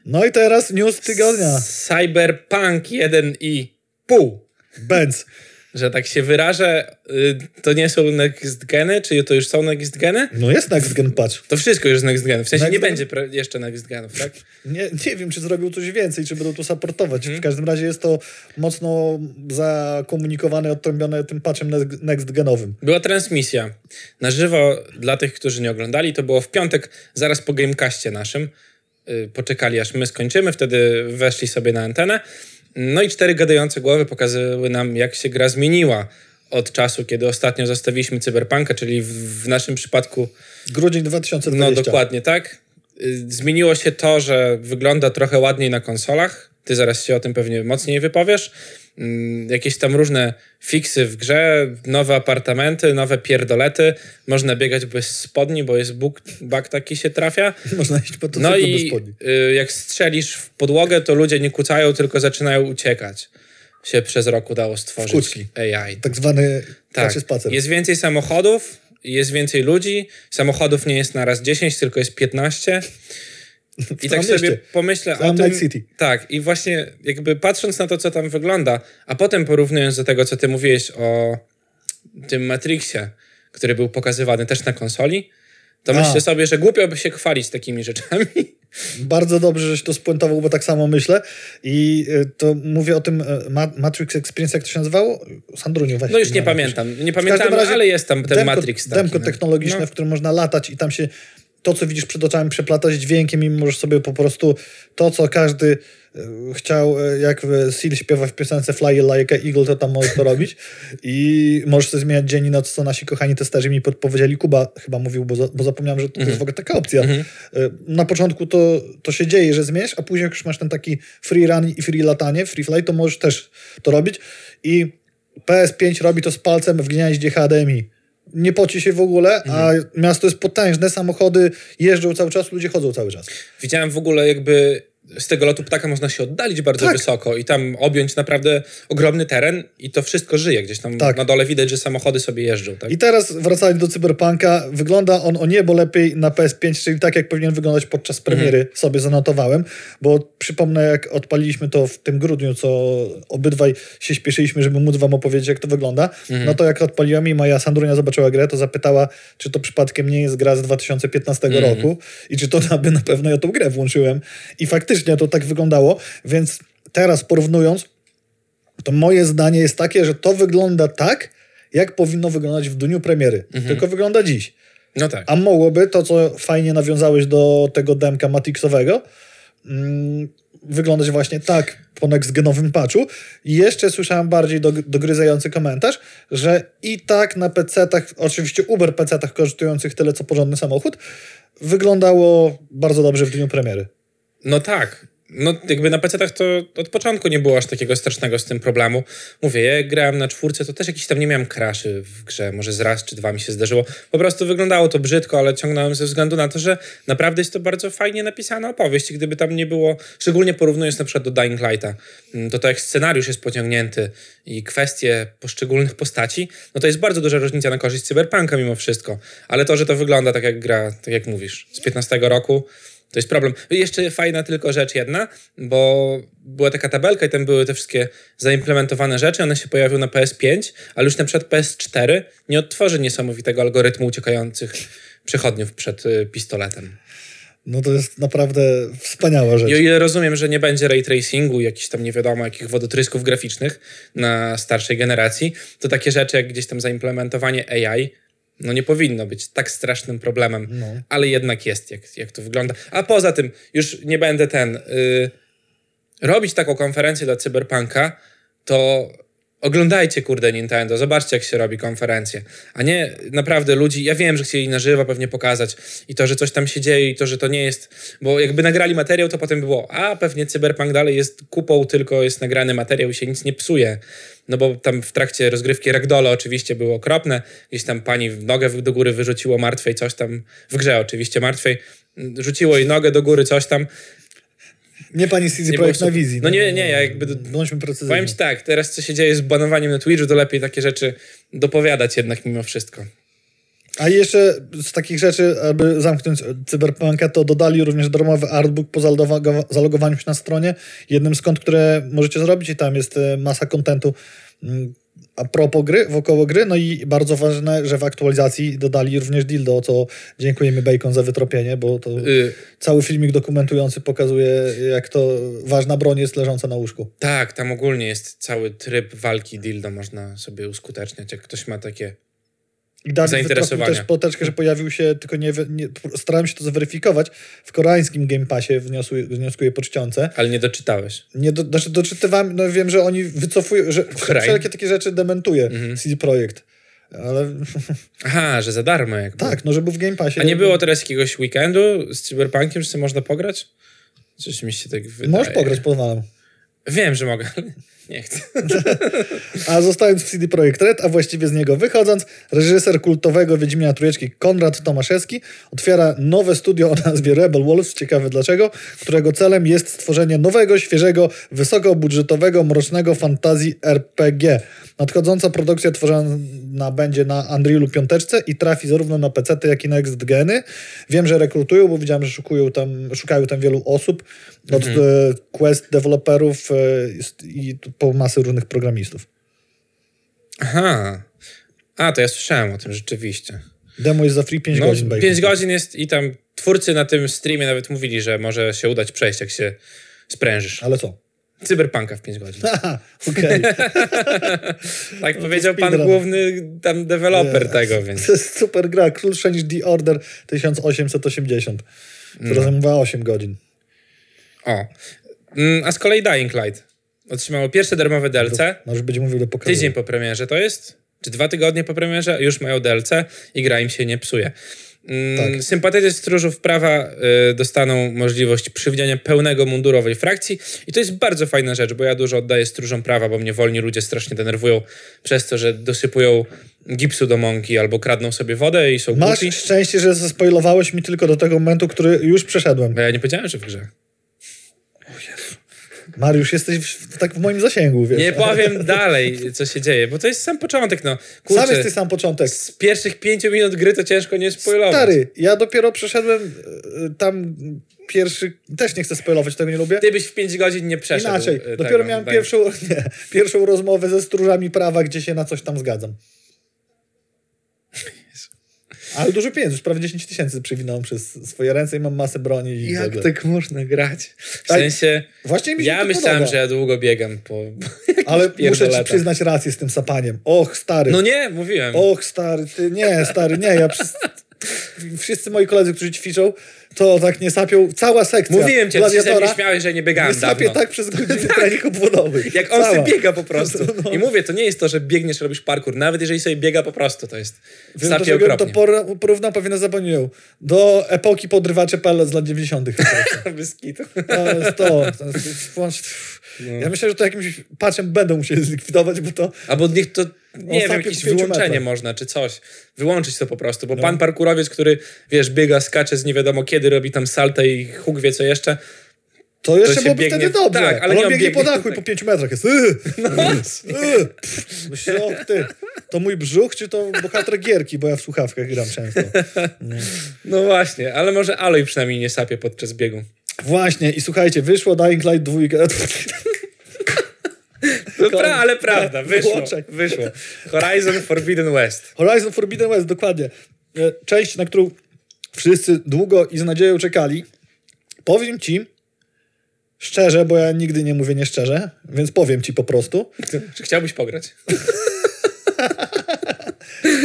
No i teraz news tygodnia. Cyberpunk 1 i pół. Benz. Że tak się wyrażę, y, to nie są next geny, czy to już są next geny? No jest next gen patch. To wszystko już jest next gen. W sensie Next nie gen? będzie jeszcze next genów, tak? Nie, nie wiem, czy zrobił coś więcej, czy będą to supportować. Mhm. W każdym razie jest to mocno zakomunikowane, odtrąbione tym patchem next- genowym. Była transmisja na żywo dla tych, którzy nie oglądali. To było w piątek, zaraz po Gamecaście naszym. Y, Poczekali aż my skończymy, wtedy weszli sobie na antenę. No i cztery gadające głowy pokazały nam, jak się gra zmieniła od czasu, kiedy ostatnio zostawiliśmy Cyberpunka, czyli w, w naszym przypadku Grudzień 2020. No dokładnie tak. Y, Zmieniło się to, że wygląda trochę ładniej na konsolach. Ty zaraz się o tym pewnie mocniej wypowiesz. Mm, Jakieś tam różne fiksy w grze, nowe apartamenty, nowe pierdolety. Można biegać bez spodni, bo jest bug, bug taki się trafia. Można iść po to No bez i spodni. y, jak strzelisz w podłogę, to ludzie nie kucają, tylko zaczynają uciekać. Się przez rok udało stworzyć kuczki. AI. Tak zwany Tak. spacer. Jest więcej samochodów, jest więcej ludzi. Samochodów nie jest na raz 10, tylko jest 15. I tak całym sobie mieście. pomyślę o tym. City. Tak, i właśnie jakby patrząc na to, co tam wygląda, a potem porównując do tego, co ty mówiłeś o tym Matrixie, który był pokazywany też na konsoli, to A. myślę sobie, że głupio by się chwalić takimi rzeczami. Bardzo dobrze, żeś to spuentował, bo tak samo myślę. I y, to mówię o tym Ma- Matrix Experience, jak to się nazywało? Sandruniu, weź. No już nie pamiętam. Nie pamiętam, ale jest tam ten demko, Matrix taki. Demko no. technologiczne, No. w którym można latać i tam się to, co widzisz przed oczami, przeplata z dźwiękiem i możesz sobie po prostu to, co każdy y, chciał, y, jak Seal śpiewa w piosence Fly like a Eagle, to tam możesz to robić i możesz sobie zmieniać dzień i noc, co nasi kochani testerzy mi podpowiedzieli. Kuba chyba mówił, bo, za, bo zapomniałem, że to Mhm. jest w ogóle taka opcja. Y, Na początku to, to się dzieje, że zmieniasz, a później jak już masz ten taki free run i free latanie, free fly, to możesz też to robić i PS5 robi to z palcem w gniaździe HDMI. Nie poci się w ogóle, a miasto jest potężne, samochody jeżdżą cały czas, ludzie chodzą cały czas. Widziałem w ogóle jakby z tego lotu ptaka można się oddalić bardzo Tak. wysoko i tam objąć naprawdę ogromny teren i to wszystko żyje. Gdzieś tam Tak. na dole widać, że samochody sobie jeżdżą. Tak? I teraz wracając do Cyberpunka, wygląda on o niebo lepiej na PS5, czyli tak jak powinien wyglądać podczas premiery, sobie zanotowałem, bo przypomnę jak odpaliliśmy to w tym grudniu, co obydwaj się śpieszyliśmy, żeby móc wam opowiedzieć jak to wygląda, no to jak odpaliłem i moja Sandrunia zobaczyła grę, to zapytała, czy to przypadkiem nie jest gra z 2015 roku i czy to aby na pewno ja tą grę włączyłem i faktycznie to tak wyglądało, więc teraz porównując, to moje zdanie jest takie, że to wygląda tak, jak powinno wyglądać w dniu premiery. Tylko wygląda dziś. No tak. A mogłoby to, co fajnie nawiązałeś do tego demka Matixowego, mm, wyglądać właśnie tak po next-genowym patchu. I jeszcze słyszałem bardziej do, dogryzający komentarz, że i tak na PC-tach, oczywiście Uber PC-tach kosztujących tyle, co porządny samochód, wyglądało bardzo dobrze w dniu premiery. No tak. No jakby na PC-tach to od początku nie było aż takiego strasznego z tym problemu. Mówię, ja grałem na czwórce, to też jakiś tam nie miałem crashy w grze. Może z raz czy dwa mi się zdarzyło. Po prostu wyglądało to brzydko, ale ciągnąłem ze względu na to, że naprawdę jest to bardzo fajnie napisana opowieść. Gdyby tam nie było, szczególnie porównując na przykład do Dying Lighta, mm, to to jak scenariusz jest pociągnięty i kwestie poszczególnych postaci, no to jest bardzo duża różnica na korzyść Cyberpunka mimo wszystko. Ale to, że to wygląda tak jak gra, tak jak mówisz, z 15 roku, to jest problem. Jeszcze fajna tylko rzecz jedna, bo była taka tabelka i tam były te wszystkie zaimplementowane rzeczy, one się pojawiły na PS5, ale już na przykład PS4 nie odtworzy niesamowitego algorytmu uciekających przechodniów przed y, pistoletem. No to jest naprawdę wspaniała rzecz. I o ile rozumiem, że nie będzie ray tracingu, jakichś tam nie wiadomo jakich wodotrysków graficznych na starszej generacji, to takie rzeczy jak gdzieś tam zaimplementowanie AI no nie powinno być tak strasznym problemem, No. ale jednak jest, jak, jak to wygląda. A poza tym, już nie będę ten... Y, robić taką konferencję dla Cyberpunka, to oglądajcie, kurde, Nintendo, zobaczcie, jak się robi konferencję. A nie naprawdę ludzi, ja wiem, że chcieli na żywo pewnie pokazać i to, że coś tam się dzieje i to, że to nie jest, bo jakby nagrali materiał, to potem było, a pewnie Cyberpunk dalej jest kupą, tylko jest nagrany materiał i się nic nie psuje. No bo tam w trakcie rozgrywki Ragdola oczywiście było okropne, gdzieś tam pani nogę do góry wyrzuciło martwej, coś tam, w grze oczywiście martwej, rzuciło jej nogę do góry, coś tam. Nie pani Nie Projekt na wizji. No nie, nie, ja jakby- Bądźmy precyzyjni. Powiem ci tak, teraz co się dzieje z banowaniem na Twitchu, to lepiej takie rzeczy dopowiadać jednak mimo wszystko. A jeszcze z takich rzeczy, aby zamknąć Cyberpunka, to dodali również darmowy artbook po zalogowa- zalogowaniu się na stronie. Jednym kont, które możecie zrobić i tam jest e, masa kontentu, mm, a propos gry, wokoło gry, no i bardzo ważne, że w aktualizacji dodali również dildo, co dziękujemy Bacon za wytropienie, bo to Y, cały filmik dokumentujący pokazuje, jak to ważna broń jest leżąca na łóżku. tak, tam ogólnie jest cały tryb walki dildo, można sobie uskuteczniać, jak ktoś ma takie... Wytropił Zainteresowania. też ploteczkę, że pojawił się, tylko nie, nie starałem się to zweryfikować, w koreańskim Game Passie wniosły, wnioskuję po czcionce. Ale nie doczytałeś. Nie do, znaczy doczytywałem, no wiem, że oni wycofują, że Koreań. wszelkie takie rzeczy dementuje Mhm. CD Projekt. Ale Aha, że za darmo jakby. tak, no że był w Game Passie. A nie było teraz jakiegoś weekendu z Cyberpunkiem, że sobie można pograć? Coś mi się tak wydaje. Możesz pograć, pozwalam. Wiem, że mogę, nie chcę. A zostając w CD Projekt Red, a właściwie z niego wychodząc, reżyser kultowego Wiedźmina Trójeczki Konrad Tomaszewski otwiera nowe studio o nazwie Rebel Wolves, ciekawe dlaczego, którego celem jest stworzenie nowego, świeżego, wysokobudżetowego, mrocznego fantazji RPG. Nadchodząca produkcja tworzona będzie na Unrealu 5 i trafi zarówno na PC, jak i na Next Geny. Wiem, że rekrutują, bo widziałem, że szukują tam, szukają tam wielu osób, od e, Quest deweloperów e, i po masę różnych programistów. Aha. A, to ja słyszałem o tym rzeczywiście. Demo jest za free 5 No, godzin. 5 godzin jest i tam twórcy na tym streamie nawet mówili, że może się udać przejść, jak się sprężysz. Ale co? Cyberpunka w 5 godzin. Okej. Tak powiedział pan speedrun. główny tam deweloper tego, więc... To jest super gra, krótsza niż The Order 1880, która No. zajmowała 8 godzin. O. Mm, A z kolei Dying Light otrzymało pierwsze darmowe DLC. Już będzie mówił, że pokazuje. Tydzień po premierze to jest? Czy dwa tygodnie po premierze? Już mają DLC i gra im się nie psuje. Mm, Tak. Sympatycy stróżów prawa y, dostaną możliwość przywdziania pełnego mundurowej frakcji i to jest bardzo fajna rzecz, bo ja dużo oddaję stróżom prawa, bo mnie wolni ludzie strasznie denerwują przez to, że dosypują gipsu do mąki albo kradną sobie wodę i są Masz głupi. szczęście, że zaspoilowałeś mi tylko do tego momentu, który już przeszedłem. Bo ja nie powiedziałem, że w grze. Mariusz, jesteś w, tak w moim zasięgu, wiesz. Nie powiem dalej, co się dzieje, bo to jest sam początek, no. Sam Kurczę, jesteś sam początek. z pierwszych pięciu minut gry to ciężko nie spoilować. Stary, ja dopiero przeszedłem y, tam pierwszy... Też nie chcę spoilować, tego nie lubię. Ty byś w 5 godzin nie przeszedł. Inaczej. e, Dopiero tego, miałem pierwszą, nie, pierwszą rozmowę ze stróżami prawa, gdzie się na coś tam zgadzam. Ale dużo pieniędzy, już prawie 10 tysięcy przywinąłem przez swoje ręce i mam masę broni. I Jak ogóle. tak można grać? W Tak, sensie, Właśnie mi się ja myślałem, podoba. że ja długo biegam po Ale muszę ci przyznać rację z tym sapaniem. Och, stary. No nie, mówiłem. Och, stary, ty nie, stary, nie. Ja przez... Wszyscy moi koledzy, którzy ćwiczą, to tak nie sapią. Cała sekcja Mówiłem cię, ty się śmiałeś, że nie nie biegałem sapie dawno. tak przez godzinę trening obwodowy. Jak on Cała. sobie biega po prostu. No. I mówię, to nie jest to, że biegniesz, robisz parkour. Nawet jeżeli sobie biega po prostu, to jest Wiem, sapie to okropnie. por- porównał pewnie zapomniał. Do epoki podrywaczy PL z lat 90. Bez kitu. To jest to. to jest, włącz- No. Ja myślę, że to jakimś patchem będą musieli zlikwidować, bo to Albo niech to, nie wiem, jakieś wyłączenie metrach. można, czy coś. Wyłączyć to po prostu, bo No. pan parkurowiec, który, wiesz, biega, skacze z nie wiadomo kiedy, robi tam saltę i huk wie co jeszcze. To jeszcze się byłoby biegnie- wtedy dobrze. tak, ale ale nie on on biegnie po biegnie dachu i po 5 metrach jest. Yy, No, yy. Myślę, o, ty, to mój brzuch, czy to bohater gierki, bo ja w słuchawkach gram często. no właśnie, ale może Aloy przynajmniej nie sapie podczas biegu. Właśnie, i słuchajcie, wyszło Dying Light 2. No, pra, ale prawda, wyszło, Wyłączaj. wyszło. Horizon Forbidden West. Horizon Forbidden West, dokładnie. E, Część, na którą wszyscy długo i z nadzieją czekali. Powiem ci szczerze, bo ja nigdy nie mówię nieszczerze, więc powiem ci po prostu, Czy chciałbyś pograć?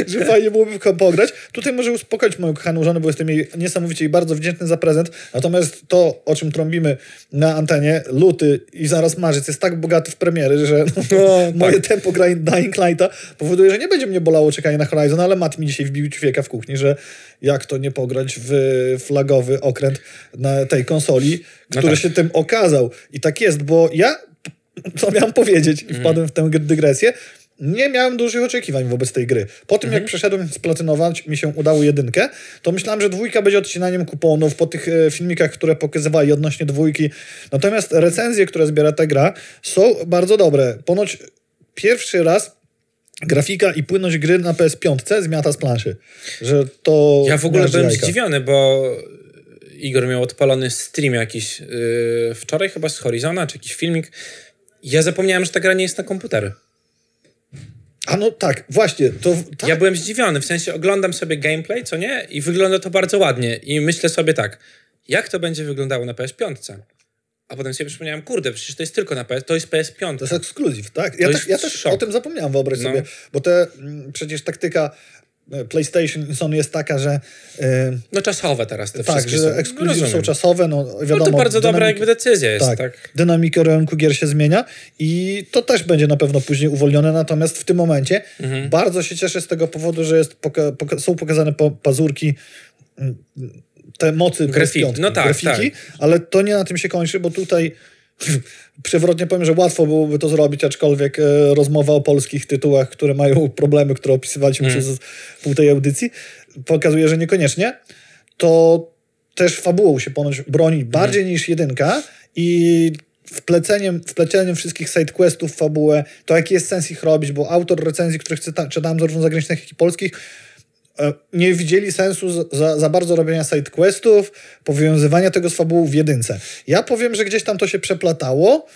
że fajnie byłoby pograć. Tutaj może uspokoić moją kochaną żonę, bo jestem jej niesamowicie i bardzo wdzięczny za prezent. Natomiast to, o czym trąbimy na antenie, luty i zaraz marzec jest tak bogaty w premiery, że no, moje tempo gra Dying Lighta powoduje, że nie będzie mnie bolało czekanie na Horizon, ale Matt mi dzisiaj wbił ćwieka w kuchni, że jak to nie pograć w flagowy okręt na tej konsoli, który tak. się tym okazał. I tak jest, bo ja, co miałem powiedzieć i wpadłem w tę dygresję, nie miałem dużych oczekiwań wobec tej gry. Po tym, jak przeszedłem splatynować, mi się udało jedynkę, to myślałem, że dwójka będzie odcinaniem kuponów po tych e, filmikach, które pokazywali odnośnie dwójki. Natomiast recenzje, które zbiera ta gra, są bardzo dobre. Ponoć pierwszy raz grafika i płynność gry na PS5 zmiata z planszy. Że to... Ja w ogóle byłem jajka. zdziwiony, bo Igor miał odpalony stream jakiś yy, wczoraj chyba z Horizona, czy jakiś filmik. Ja zapomniałem, że ta gra nie jest na komputery. A no tak, właśnie, to tak, Ja byłem zdziwiony, w sensie oglądam sobie gameplay, co nie? I wygląda to bardzo ładnie. I myślę sobie tak, jak to będzie wyglądało na PS5? A potem sobie przypomniałem, kurde, przecież to jest tylko na PS, to jest PS5. to jest ekskluzyw, tak? Ja, jest ja też szok. o tym zapomniałem, wyobraź No. sobie, bo te, mm, przecież taktyka PlayStation i Sony jest taka, że e, No czasowe teraz te tak, wszystkie że ekskluzywy są rozumiem. czasowe, no wiadomo. No to bardzo dobra jakby decyzja jest, tak, tak? dynamika rynku gier się zmienia i to też będzie na pewno później uwolnione, natomiast w tym momencie Mhm. bardzo się cieszę z tego powodu, że jest poka- poka- są pokazane po pazurki mm, te mocy Grafiki. PS5, No tak, grafiki, ale to nie na tym się kończy, bo tutaj przewrotnie powiem, że łatwo byłoby to zrobić, aczkolwiek e, rozmowa o polskich tytułach, które mają problemy, które opisywaliśmy Mm. przez pół tej audycji, pokazuje, że niekoniecznie. To też fabułą się ponoć broni bardziej niż jedynka i wpleceniem, wpleceniem wszystkich sidequestów w fabułę, to jaki jest sens ich robić, bo autor recenzji, których czyta, czytałem zarówno zagranicznych, jak i polskich, nie widzieli sensu za- za, bardzo robienia sidequestów, powiązywania tego z fabułą w jedynce. Ja powiem, że gdzieś tam to się przeplatało,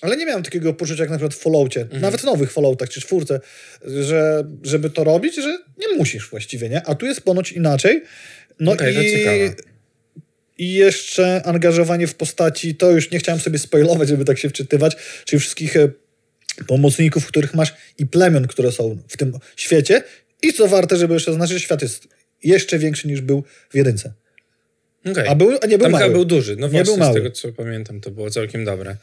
ale nie miałem takiego poczucia jak na przykład w Falloutie, Mhm. nawet nowych Falloutach czy czwórce, że żeby to robić, że nie musisz właściwie, nie? A tu jest ponoć inaczej. No to i, ciekawe. i jeszcze angażowanie w postaci, to już nie chciałem sobie spoilować, żeby tak się wczytywać, czyli wszystkich e, pomocników, których masz i plemion, które są w tym świecie. I co warte, żeby jeszcze zaznaczyć, świat jest jeszcze większy niż był w jedynce. Okej. A, był, a nie był Tam mały. był duży. No Nie właśnie, był mały. z tego co pamiętam, to było całkiem dobre.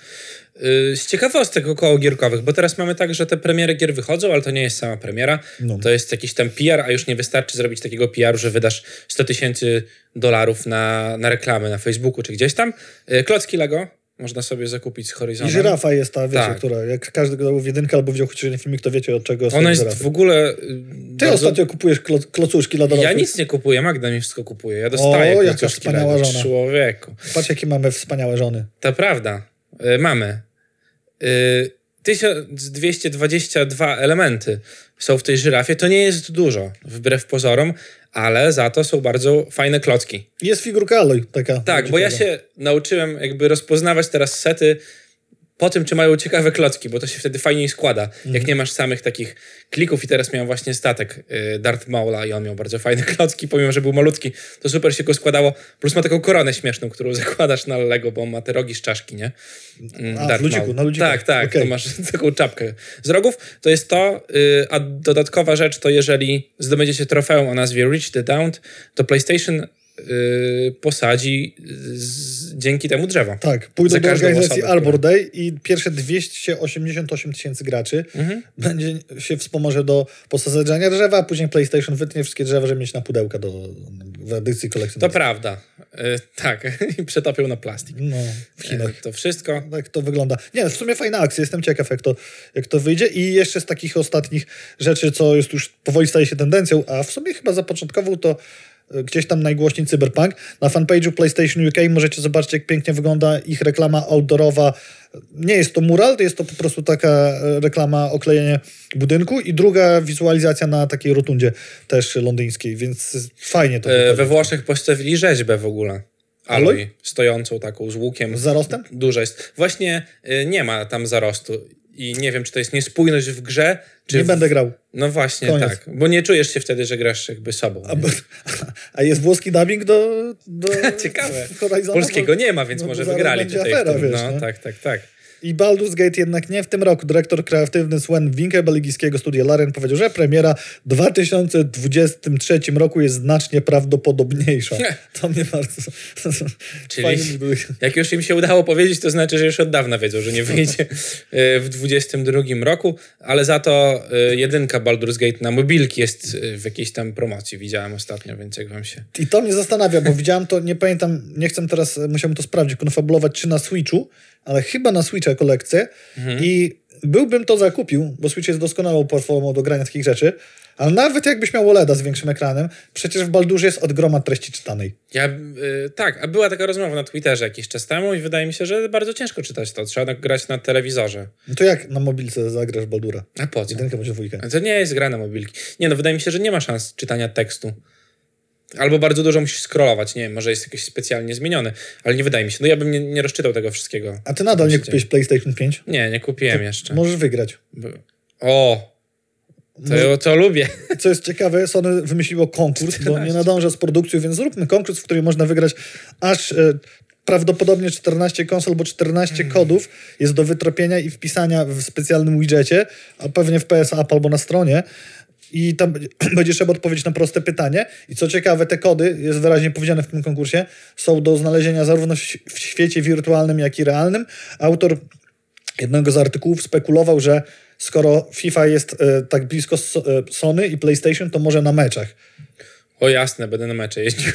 Yy, z ciekawostek około gierkowych, bo teraz mamy tak, że te premiery gier wychodzą, ale to nie jest sama premiera. No. To jest jakiś tam PR, a już nie wystarczy zrobić takiego PR-u, że wydasz 100 tysięcy dolarów na, na reklamy na Facebooku czy gdzieś tam. Yy, klocki Lego można sobie zakupić z I Horizonem. żyrafa jest ta, wiecie, Tak. która, jak każdy grał w jedynkę albo widział chociaż jeden filmik, to wiecie od czego są Ona jest żyrafy. w ogóle... yy, Ty bardzo- ostatnio kupujesz klo, klocuszki dla Ja dorosłych. nic nie kupuję, Magda mi wszystko kupuje. Ja dostaję O, jaka wspaniała Lego. żona. Człowieku. Patrz, jakie mamy wspaniałe żony. To prawda. Y, mamy. Y, 1222 elementy są w tej żyrafie. To nie jest dużo, wbrew pozorom, ale za to są bardzo fajne klocki. Jest figurka Aloy taka. Tak, bo ja się nauczyłem jakby rozpoznawać teraz sety po tym, czy mają ciekawe klocki, bo to się wtedy fajniej składa. Mhm. Jak nie masz samych takich klików i teraz miałem właśnie statek y, Darth Maula i on miał bardzo fajne klocki, pomimo, że był malutki, to super się go składało. Plus ma taką koronę śmieszną, którą zakładasz na Lego, bo on ma te rogi z czaszki, nie? Mm, A, Darth ludziku, Maul. na ludziku. Tak, tak, Okej. to masz taką czapkę z rogów. To jest to, y, a dodatkowa rzecz to jeżeli zdobędziecie trofeum o nazwie Reach the Downed, to PlayStation y, posadzi z, dzięki temu drzewo. Tak, pójdą do organizacji osobę, Arbor Day i pierwsze 288 tysięcy graczy Mhm. będzie się wspomoże do posadzenia drzewa, a później PlayStation wytnie wszystkie drzewa, żeby mieć na pudełka do, w edycji To kolekcjonerskiej. prawda. Y, tak, i przetopią na plastik. No, w Chinach. Y, to wszystko. Tak to wygląda. Nie, w sumie fajna akcja, jestem ciekaw, jak to, jak to wyjdzie. I jeszcze z takich ostatnich rzeczy, co jest już powoli staje się tendencją, a w sumie chyba zapoczątkował to gdzieś tam najgłośniej Cyberpunk. Na fanpage'u PlayStation UK możecie zobaczyć, jak pięknie wygląda ich reklama outdoorowa. Nie jest to mural, to jest to po prostu taka e, reklama oklejenie budynku i druga wizualizacja na takiej rotundzie też londyńskiej, więc fajnie to wychodzi. we Włoszech postawili rzeźbę w ogóle. Aloy, stojącą taką z łukiem. Z zarostem? Duża jest. Właśnie y, nie ma tam zarostu. I nie wiem, czy to jest niespójność w grze, czy. Nie w... będę grał. No właśnie, Koniec. tak. Bo nie czujesz się wtedy, że grasz jakby sobą. A, bo- a jest włoski dubbing do, do Ciekawe. Horizona? Polskiego Bo- nie ma, więc no może wygrali tutaj. afera, wiesz, no, nie? tak, tak, tak. I Baldur's Gate jednak nie w tym roku. Dyrektor kreatywny Sven Winke belgijskiego studia Larian powiedział, że premiera w 2023 roku jest znacznie prawdopodobniejsza. To mnie bardzo... Czyli-. Jak już im się udało powiedzieć, to znaczy, że już od dawna wiedzą, że nie wyjdzie y, w 2022 roku, ale za to y, jedynka Baldur's Gate na mobilki jest y, w jakiejś tam promocji. Widziałem ostatnio, więc jak wam się... I to mnie zastanawia, bo widziałem to, nie pamiętam, nie chcę teraz, musiałem to sprawdzić, konfabulować, czy na Switchu, ale chyba na Switcha kolekcję i byłbym to zakupił, bo Switch jest doskonałą platformą do grania takich rzeczy, ale nawet jakbyś miał OLEDa z większym ekranem, przecież w Baldurze jest od groma treści czytanej. Ja, y, tak, a była taka rozmowa na Twitterze jakiś czas temu i wydaje mi się, że bardzo ciężko czytać to. Trzeba grać na telewizorze. No to jak na mobilce zagrasz Baldura? A po co? Jedynkę bądź dwójkę. To nie jest gra na mobilki. Nie, no wydaje mi się, że nie ma szans czytania tekstu. Albo bardzo dużo musisz scrollować, nie wiem, może jest jakiś specjalnie zmieniony, ale nie wydaje mi się. No ja bym nie, nie rozczytał tego wszystkiego. A ty nadal nie kupiłeś PlayStation 5? Nie, nie kupiłem jeszcze. Możesz wygrać. O! To, to lubię. Co jest ciekawe, Sony wymyśliło konkurs, bo 14. nie nadąża z produkcją, więc zróbmy konkurs, w którym można wygrać aż e, prawdopodobnie 14 konsol, bo 14 Hmm. kodów jest do wytropienia i wpisania w specjalnym widgecie, a pewnie w PS App albo na stronie. I tam będzie- trzeba odpowiedzieć na proste pytanie. I co ciekawe, te kody, jest wyraźnie powiedziane w tym konkursie, są do znalezienia zarówno w świecie wirtualnym, jak i realnym. Autor jednego z artykułów spekulował, że skoro FIFA jest e, tak blisko e, Sony i PlayStation, to może na meczach. O jasne, będę na mecze jeździł.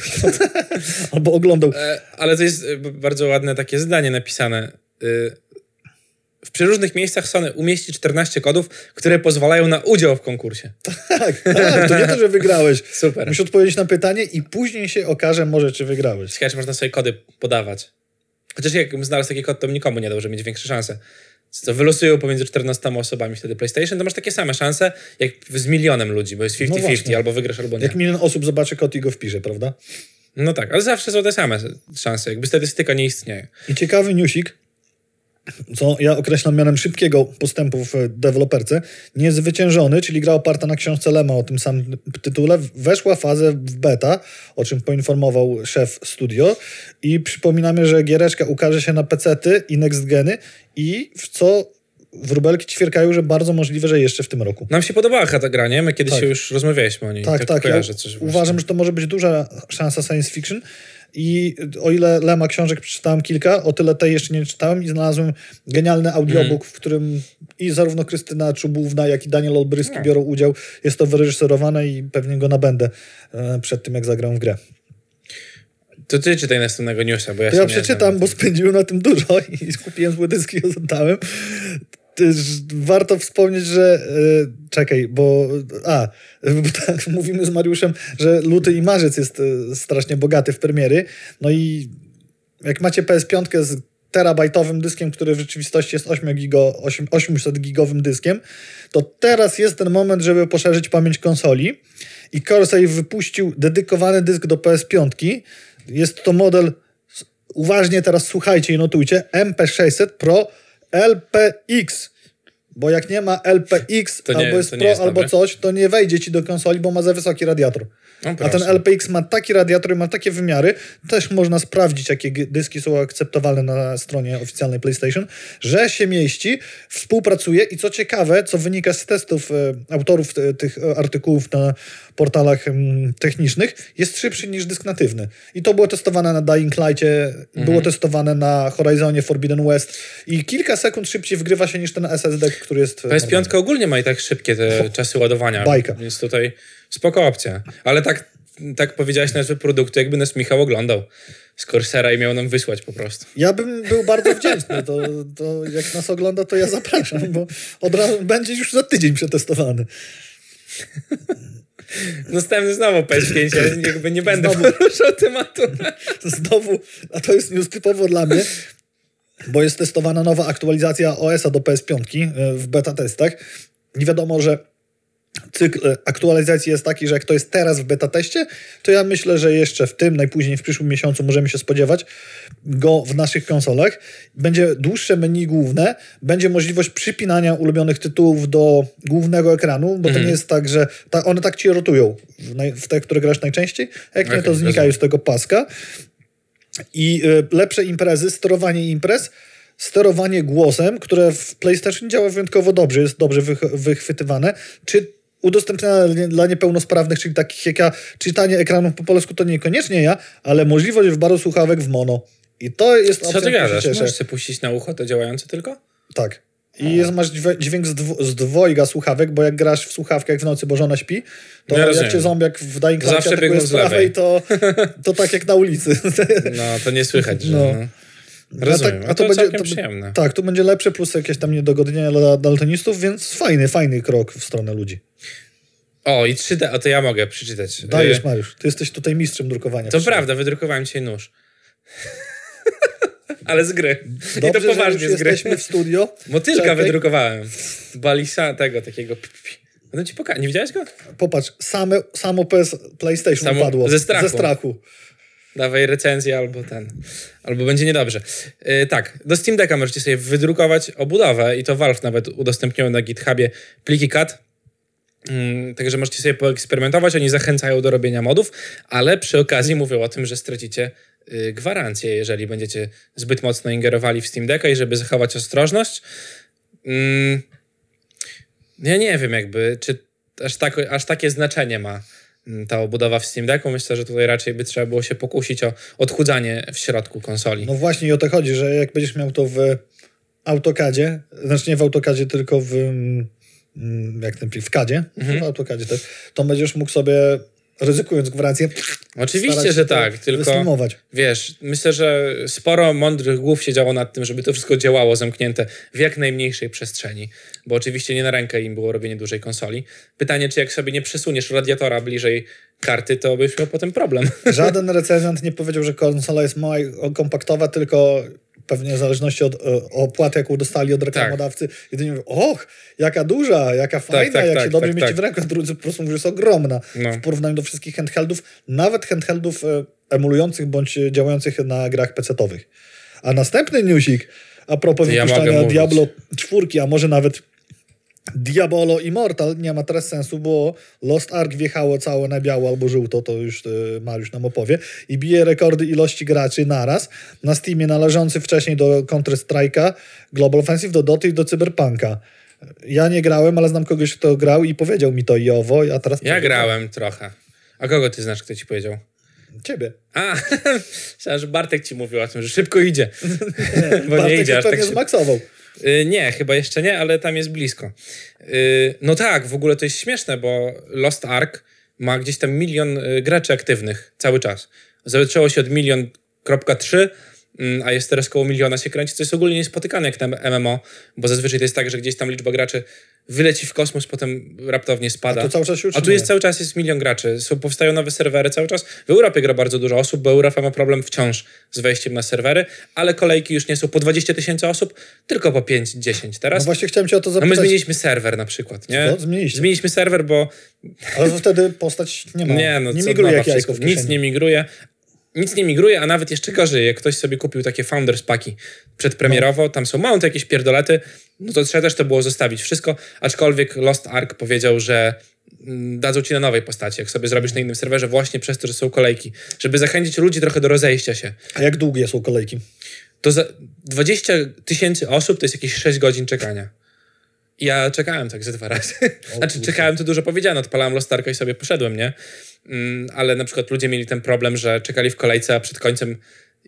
Albo oglądał. E, Ale to jest bardzo ładne takie zdanie napisane. Y, W przeróżnych miejscach Sony umieści 14 kodów, które pozwalają na udział w konkursie. Tak, tak, to nie to, że wygrałeś. Super. Musisz odpowiedzieć na pytanie i później się okaże może, czy wygrałeś. Ciekawe, czy można sobie kody podawać. Chociaż jakbym znalazł taki kod, to nikomu nie dał, żeby mieć większe szanse. Co wylosują pomiędzy 14 osobami wtedy PlayStation, to masz takie same szanse, jak z milionem ludzi, bo jest 50-50, No albo wygrasz, albo nie. Jak milion osób zobaczy kod i go wpisze, prawda? No tak, ale zawsze są te same szanse, jakby statystyka nie istnieje. I ciekawy newsik, co ja określam mianem szybkiego postępu w deweloperce, niezwyciężony, czyli gra oparta na książce Lema o tym samym tytule, weszła fazę w beta, o czym poinformował szef studio i przypominamy, że giereczka ukaże się na PC-ty i next geny i w co wróbelki ćwierkają, że bardzo możliwe, że jeszcze w tym roku. Nam się podobała ta gra, nie? My kiedyś Tak. się już rozmawialiśmy o niej. Tak, tak. Ja coś właśnie. uważam, że to może być duża szansa science fiction. I o ile Lema książek przeczytałem kilka, o tyle tej jeszcze nie czytałem i znalazłem genialny audiobook, w którym i zarówno Krystyna Czubówna, jak i Daniel Olbryski biorą udział. Jest to wyreżyserowane i pewnie go nabędę e, przed tym, jak zagram w grę. To ty czytaj następnego newsa, bo ja ja przeczytam, bo spędziłem na tym dużo i kupiłem złe dyski i oddałem. Warto wspomnieć, że e, czekaj, bo a, bo tak mówimy z Mariuszem, że luty i marzec jest e, strasznie bogaty w premiery. No i jak macie PS5 z terabajtowym dyskiem, który w rzeczywistości jest 8 gigo, 8, 800 gigowym dyskiem, to teraz jest ten moment, żeby poszerzyć pamięć konsoli. I Corsair wypuścił dedykowany dysk do PS5. Jest to model, uważnie teraz słuchajcie i notujcie, MP600 Pro LPX. Bo jak nie ma LPX, nie- albo jest Pro, jest albo coś, to nie wejdzie ci do konsoli, bo ma za wysoki radiator. No, A ten LPX ma taki radiator i ma takie wymiary, też można sprawdzić, jakie dyski są akceptowalne na stronie oficjalnej PlayStation, że się mieści, współpracuje i co ciekawe, co wynika z testów e, autorów te, tych e, artykułów na portalach em, technicznych, jest szybszy niż dysk natywny. I to było testowane na Dying Light'cie, było testowane na Horizonie Forbidden West i kilka sekund szybciej wgrywa się niż ten SSD, który jest... e, normalny. PS5 ogólnie ma i tak szybkie te czasy ładowania. Bajka. Więc tutaj spoko opcja. Ale tak, tak powiedziałeś nazwy produktu, jakby nas Michał oglądał z Corsera i miał nam wysłać po prostu. Ja bym był bardzo wdzięczny. To, to jak nas ogląda, to ja zapraszam, bo od razu będzie już za tydzień przetestowany. Następny znowu PS5, ja jakby nie będę Znowu. poruszał tematu. Znowu, a to jest news typowo dla mnie, bo jest testowana nowa aktualizacja OS-a do PS5 e, w beta testach. Nie wiadomo, że cykl e, aktualizacji jest taki, że jak to jest teraz w beta teście, to ja myślę, że jeszcze w tym, najpóźniej w przyszłym miesiącu możemy się spodziewać go w naszych konsolach. Będzie dłuższe menu główne, będzie możliwość przypinania ulubionych tytułów do głównego ekranu, bo to nie jest tak, że ta, one tak ci rotują w, naj, w te, które grasz najczęściej, a jak nie, Okej, to znikają z tego paska. I y, lepsze imprezy, sterowanie imprez, sterowanie głosem, które w PlayStation działa wyjątkowo dobrze, jest dobrze wych- wychwytywane, czy udostępniane dla- niepełnosprawnych, czyli takich jak ja, czytanie ekranów po polsku to niekoniecznie ja, ale możliwość wyboru słuchawek w mono. I to jest Co opcja, ty się gadasz? Możesz sobie puścić na ucho to działające tylko? Tak. I jest, masz dźwię- dźwięk z, dwo, z dwojga słuchawek, bo jak grasz w słuchawkach w nocy, bo żona śpi, to Ja jak rozumiem. cię zombiak w Dying Zawsze biegną z lewej. prawej, to, to tak jak na ulicy. No, to nie słychać, że... No. No. Rozumiem, a to, całkiem to, przyjemne. Tak, tu będzie lepsze, plus jakieś tam niedogodnienia dla daltonistów, więc fajny, fajny krok w stronę ludzi. O, i 3D, o to ja mogę przeczytać. Dajesz, Y, Mariusz, ty jesteś tutaj mistrzem drukowania. To prawda, wydrukowałem dzisiaj nóż. Ale z gry. I Dobrze, to poważnie że już z gry. jesteśmy w studio. Motylka Czekaj. wydrukowałem. Balisa tego takiego. Będę ci pokazać. Nie widziałeś go? Popatrz, same, samo PS, PlayStation Samo- upadło. ze strachu. Ze strachu. Dawaj recenzję albo ten. Albo będzie niedobrze. Yy, tak, do Steam Decka możecie sobie wydrukować obudowę i to Valve nawet udostępniło na GitHubie pliki CAD. Mm, Także możecie sobie poeksperymentować, oni zachęcają do robienia modów, ale przy okazji mówią o tym, że stracicie y, gwarancję, jeżeli będziecie zbyt mocno ingerowali w Steam Decka i żeby zachować ostrożność. Mm, ja nie wiem jakby, czy aż, tak, aż takie znaczenie ma mm, ta obudowa w Steam Decku. Myślę, że tutaj raczej by trzeba było się pokusić o odchudzanie w środku konsoli. No właśnie i o to chodzi, że jak będziesz miał to w AutoCADzie, znaczy nie w AutoCADzie, tylko w, jak ten w CADzie, Mhm. w AutoCADzie też, to będziesz mógł sobie, ryzykując gwarancję, Oczywiście, że tak, tylko wiesz, myślę, że sporo mądrych głów siedziało nad tym, żeby to wszystko działało zamknięte w jak najmniejszej przestrzeni, bo oczywiście nie na rękę im było robienie dużej konsoli. Pytanie, czy jak sobie nie przesuniesz radiatora bliżej karty, to byś miał potem problem. Żaden recenzent nie powiedział, że konsola jest mała i kompaktowa, tylko pewnie w zależności od e, opłaty, jaką dostali od reklamodawcy, jedynie mówią, och, jaka duża, jaka fajna, tak, jak tak, się dobrze tak, mieści tak. w ręku, a drudzy po prostu mówią, że jest ogromna No. w porównaniu do wszystkich handheldów, nawet handheldów e, emulujących bądź działających na grach PC-owych. A następny newsik, a propos ja wypuszczania. Diablo 4, a może nawet Diabolo Immortal nie ma teraz sensu, bo Lost Ark wjechało całe na biało albo żółto, to już y, Mariusz nam opowie, i bije rekordy ilości graczy naraz na Steamie należący wcześniej do Counter-Strike'a, Global Offensive, do Doty i do Cyberpunka. Ja nie grałem, ale znam kogoś, kto grał i powiedział mi to i owo, a teraz... Ja grałem trochę. A kogo ty znasz, kto ci powiedział? Ciebie. A, myślałem, że Bartek ci mówił o tym, że szybko idzie. Bo Bartek nie idzie aż tak szybko. zmaksował. Y, Nie, chyba jeszcze nie, ale tam jest blisko. Y, No tak, w ogóle to jest śmieszne, bo Lost Ark ma gdzieś tam milion y, graczy aktywnych cały czas. Zaczęło się od milion kropka trzy, a jest teraz koło miliona się kręci, co jest ogólnie niespotykane jak na MMO, bo zazwyczaj to jest tak, że gdzieś tam liczba graczy wyleci w kosmos, potem raptownie spada. to cały czas się A tu jest cały czas jest milion graczy. Są, powstają nowe serwery cały czas. W Europie gra bardzo dużo osób, bo Europa ma problem wciąż z wejściem na serwery, ale kolejki już nie są po 20 tysięcy osób, tylko po 5-10 No teraz. właśnie chciałem cię o to No my zapytać, zmieniliśmy serwer na przykład, nie? Zmieniliście? Zmieniliśmy serwer, bo ale to wtedy postać nie ma, nie, no nie migruje jak wszystko. Nic nie migruje. Nic nie migruje, a nawet jeszcze gorzej, jak ktoś sobie kupił takie Founders Paki przedpremierowo, tam są małe jakieś pierdolety, no to trzeba też to było zostawić wszystko, aczkolwiek Lost Ark powiedział, że mm, dadzą ci na nowej postaci, jak sobie zrobisz na innym serwerze, właśnie przez to, że są kolejki, żeby zachęcić ludzi trochę do rozejścia się. A jak długie są kolejki? To za 20 tysięcy osób to jest jakieś 6 godzin czekania. Ja czekałem tak ze dwa razy. znaczy, kurczę. czekałem, to dużo powiedziane. Odpalałem Lost Arka i sobie poszedłem, nie? Mm, ale na przykład ludzie mieli ten problem, że czekali w kolejce, a przed końcem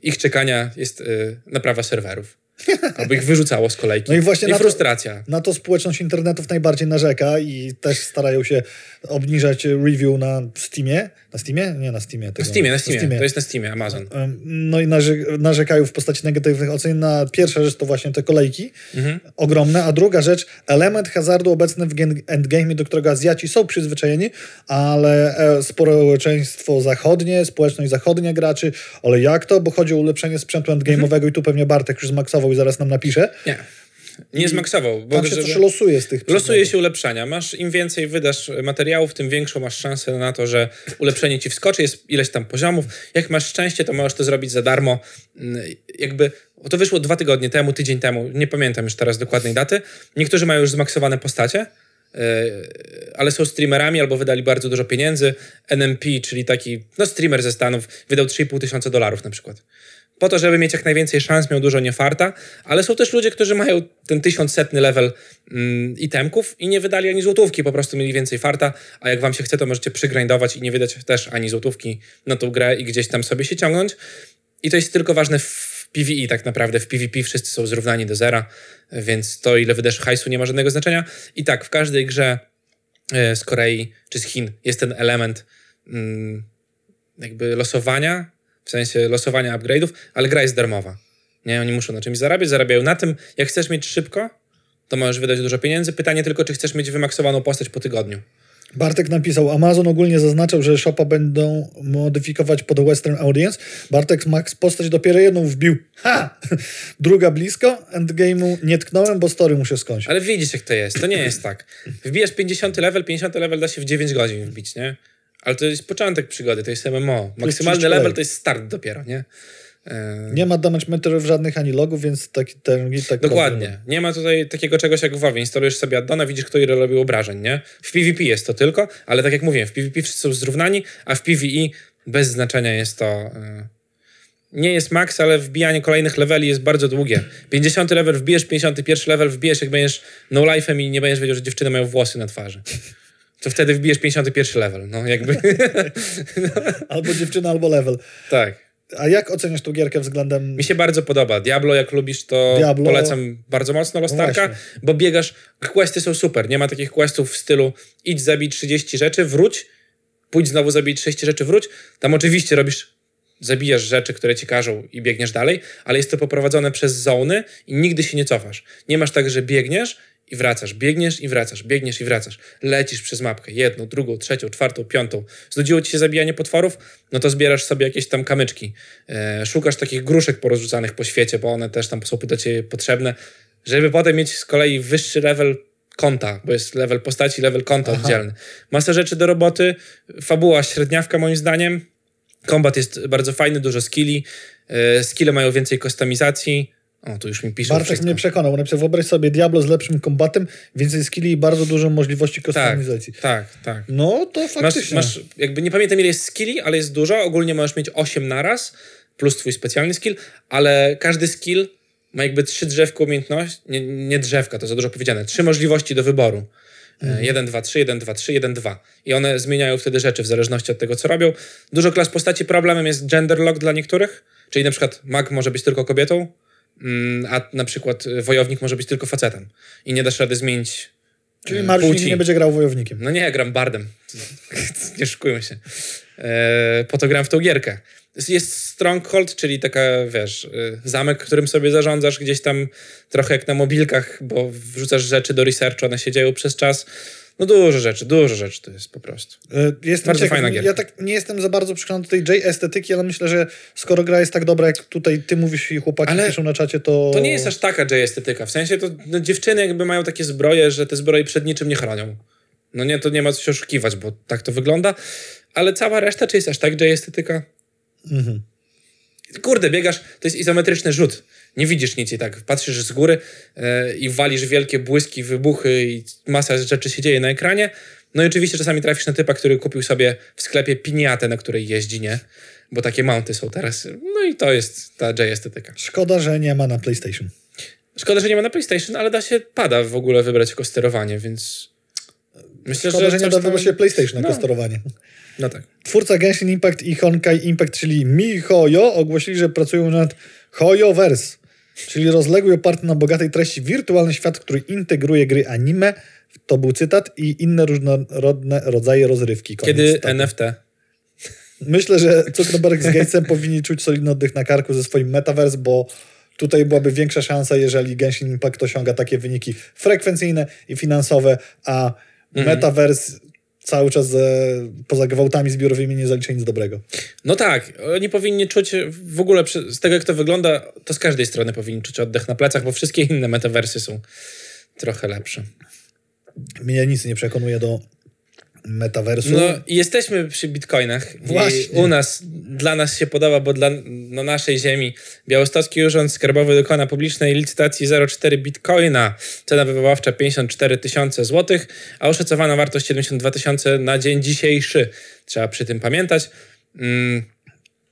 ich czekania jest y, naprawa serwerów. Albo ich wyrzucało z kolejki. No i właśnie I na to- frustracja. Na to społeczność internetów najbardziej narzeka i też starają się obniżać review na Steamie. Na Steamie? Nie na Steamie. Na Tego, Steamie, na Steamie. To jest na Steamie, Amazon. Em, No i narze- narzekają w postaci negatywnych ocen na pierwsza rzecz to właśnie te kolejki Mhm. ogromne, a druga rzecz element hazardu obecny w endgame, do którego Azjaci są przyzwyczajeni, ale e, społeczeństwo zachodnie, społeczność zachodnia graczy, ale jak to? Bo chodzi o ulepszenie sprzętu endgame'owego Mhm. i tu pewnie Bartek już zmaksował i zaraz nam napisze. Nie. Nie zmaksował. Bo Tam się coś losuje z tych Losuje przedmiotów. się ulepszenia. Masz, Im więcej wydasz materiałów, tym większą masz szansę na to, że ulepszenie ci wskoczy, jest ileś tam poziomów. Jak masz szczęście, to możesz to zrobić za darmo. Mm, Jakby to wyszło dwa tygodnie temu, tydzień temu, nie pamiętam już teraz dokładnej daty. Niektórzy mają już zmaksowane postacie, yy, ale są streamerami albo wydali bardzo dużo pieniędzy. NMP, czyli taki no, streamer ze Stanów, wydał 3,5 tysiąca dolarów na przykład po to, żeby mieć jak najwięcej szans, miał dużo niefarta, ale są też ludzie, którzy mają ten tysiącsetny level mm, itemków i nie wydali ani złotówki, po prostu mieli więcej farta, a jak wam się chce, to możecie przygrindować i nie wydać też ani złotówki na tą grę i gdzieś tam sobie się ciągnąć. I to jest tylko ważne w PvE tak naprawdę. W PvP wszyscy są zrównani do zera, więc to ile wydasz hajsu nie ma żadnego znaczenia. I tak, w każdej grze e, z Korei czy z Chin jest ten element mm, jakby losowania, w sensie losowania upgrade'ów, ale gra jest darmowa. Nie, oni muszą na czymś zarabiać, zarabiają na tym. Jak chcesz mieć szybko, to możesz wydać dużo pieniędzy. Pytanie tylko, czy chcesz mieć wymaksowaną postać po tygodniu. Bartek napisał, Amazon ogólnie zaznaczał, że shopa będą modyfikować pod Western Audience. Bartek Max postać dopiero jedną wbił. Ha! Druga blisko, endgame'u nie tknąłem, bo story muszę skończyć. Ale widzisz, jak to jest. To nie jest tak. Wbijasz 50 level, 50 level da się w 9 godzin wbić, nie? Ale to jest początek przygody, to jest MMO. Maksymalny 30 level to jest start dopiero, nie? Nie ma damage meterów żadnych ani logów, więc taki ten tak Dokładnie. Nie ma tutaj takiego czegoś jak w WoWie. Instalujesz sobie addona, widzisz, kto ile robi obrażeń, nie? W PvP jest to tylko, ale tak jak mówiłem, w PvP wszyscy są zrównani, a w PvE bez znaczenia jest to... e, Nie jest max, ale wbijanie kolejnych leveli jest bardzo długie. 50 level wbijesz, 51 level wbijesz, jak będziesz no life'em i nie będziesz wiedział, że dziewczyny mają włosy na twarzy. To wtedy wbijesz 51 level, no jakby. Albo dziewczyna, albo level. tak. A jak oceniasz tą gierkę względem... Mi się bardzo podoba. Diablo, jak lubisz, to Diablo- polecam bardzo mocno Lostarka, właśnie. bo biegasz. Questy są super. Nie ma takich questów w stylu idź, zabij 30 rzeczy, wróć, pójdź znowu, zabij 30 rzeczy, wróć. Tam oczywiście robisz, zabijasz rzeczy, które ci każą i biegniesz dalej, ale jest to poprowadzone przez zony i nigdy się nie cofasz. Nie masz tak, że biegniesz i wracasz, biegniesz i wracasz, biegniesz i wracasz. Lecisz przez mapkę, jedną, drugą, trzecią, czwartą, piątą. Znudziło ci się zabijanie potworów? No to zbierasz sobie jakieś tam kamyczki. E, szukasz takich gruszek porozrzucanych po świecie, bo one też tam są do ciebie potrzebne, żeby potem mieć z kolei wyższy level konta, bo jest level postaci, level konta Aha. oddzielny. Masa rzeczy do roboty, fabuła średniawka moim zdaniem, kombat jest bardzo fajny, dużo skilli, e, skille mają więcej kustomizacji. O, tu już mi pisze Bartek wszystko. mnie przekonał, napisał, wyobraź sobie Diablo z lepszym kombatem, więcej skilli i bardzo dużo możliwości Tak, kustomizacji. tak, tak. No to Masz, faktycznie. masz, jakby nie pamiętam ile jest skilli, ale jest dużo. Ogólnie możesz mieć 8 naraz, plus twój specjalny skill, ale każdy skill ma jakby trzy drzewka umiejętności, nie, nie drzewka, to za dużo powiedziane, trzy możliwości do wyboru. Mhm. 1, 2, 3, 1, 2, 3, 1, 2. I one zmieniają wtedy rzeczy w zależności od tego, co robią. Dużo klas postaci problemem jest gender lock dla niektórych, czyli na przykład mag może być tylko kobietą, a na przykład y, wojownik może być tylko facetem. I nie dasz rady zmienić Czyli y, Mariusz płci. nie będzie grał wojownikiem. No nie, gram bardem. nie szukujmy się. E, po to gram w tą gierkę. Jest- Stronghold, czyli taka, wiesz, zamek, którym sobie zarządzasz gdzieś tam trochę jak na mobilkach, bo wrzucasz rzeczy do researchu, one się dzieją przez czas. No dużo rzeczy, dużo rzeczy to jest po prostu. E, Jestem Bardzo ciekaw. fajna gierka. Ja tak nie jestem za bardzo przekonany do tej J-estetyki, ale myślę, że skoro gra jest tak dobra, jak tutaj ty mówisz i chłopaki Ale piszą na czacie, to... To nie jest aż taka J-estetyka. W sensie to no, dziewczyny jakby mają takie zbroje, że te zbroje przed niczym nie chronią. No nie, to nie ma co się oszukiwać, bo tak to wygląda. Ale cała reszta, czy jest aż tak J-estetyka? Mhm. Kurde, biegasz, to jest izometryczny rzut. Nie widzisz nic i tak patrzysz z góry e, i walisz wielkie błyski, wybuchy i masa rzeczy się dzieje na ekranie. No i oczywiście czasami trafisz na typa, który kupił sobie w sklepie piniatę, na której jeździ, nie? Bo takie mounty są teraz. No i to jest ta J-estetyka. Szkoda, że nie ma na PlayStation. Szkoda, że nie ma na PlayStation, ale da się pada w ogóle wybrać jako sterowanie, więc myślę, Szkoda, że nie coś da tam- się PlayStation jako No. sterowanie. No tak. Twórca Genshin Impact i Honkai Impact, czyli MiHoYo, ogłosili, że pracują nad HoYoverse, czyli rozległy oparty na bogatej treści wirtualny świat, który integruje gry anime, to był cytat, i inne różnorodne rodzaje rozrywki. Koniec Kiedy cytatu. NFT? Myślę, że Zuckerberg z Gatesem powinni czuć solidny oddech na karku ze swoim metaverse, bo tutaj byłaby większa szansa, jeżeli Genshin Impact osiąga takie wyniki frekwencyjne i finansowe, a metaverse cały czas poza gwałtami zbiorowymi nie zaliczy nic dobrego. No tak, oni powinni czuć w ogóle z tego, jak to wygląda, to z każdej strony powinni czuć oddech na plecach, bo wszystkie inne metawersy są trochę lepsze. Mnie nic nie przekonuje do metaversu. No jesteśmy przy bitcoinach. Właśnie. U nas, dla nas się podoba, bo dla na naszej ziemi Białostocki Urząd Skarbowy dokona publicznej licytacji 0,4 bitcoina. Cena wywoławcza 54 tysiące złotych, a oszacowana wartość 72 tysiące na dzień dzisiejszy. Trzeba przy tym pamiętać. Mm,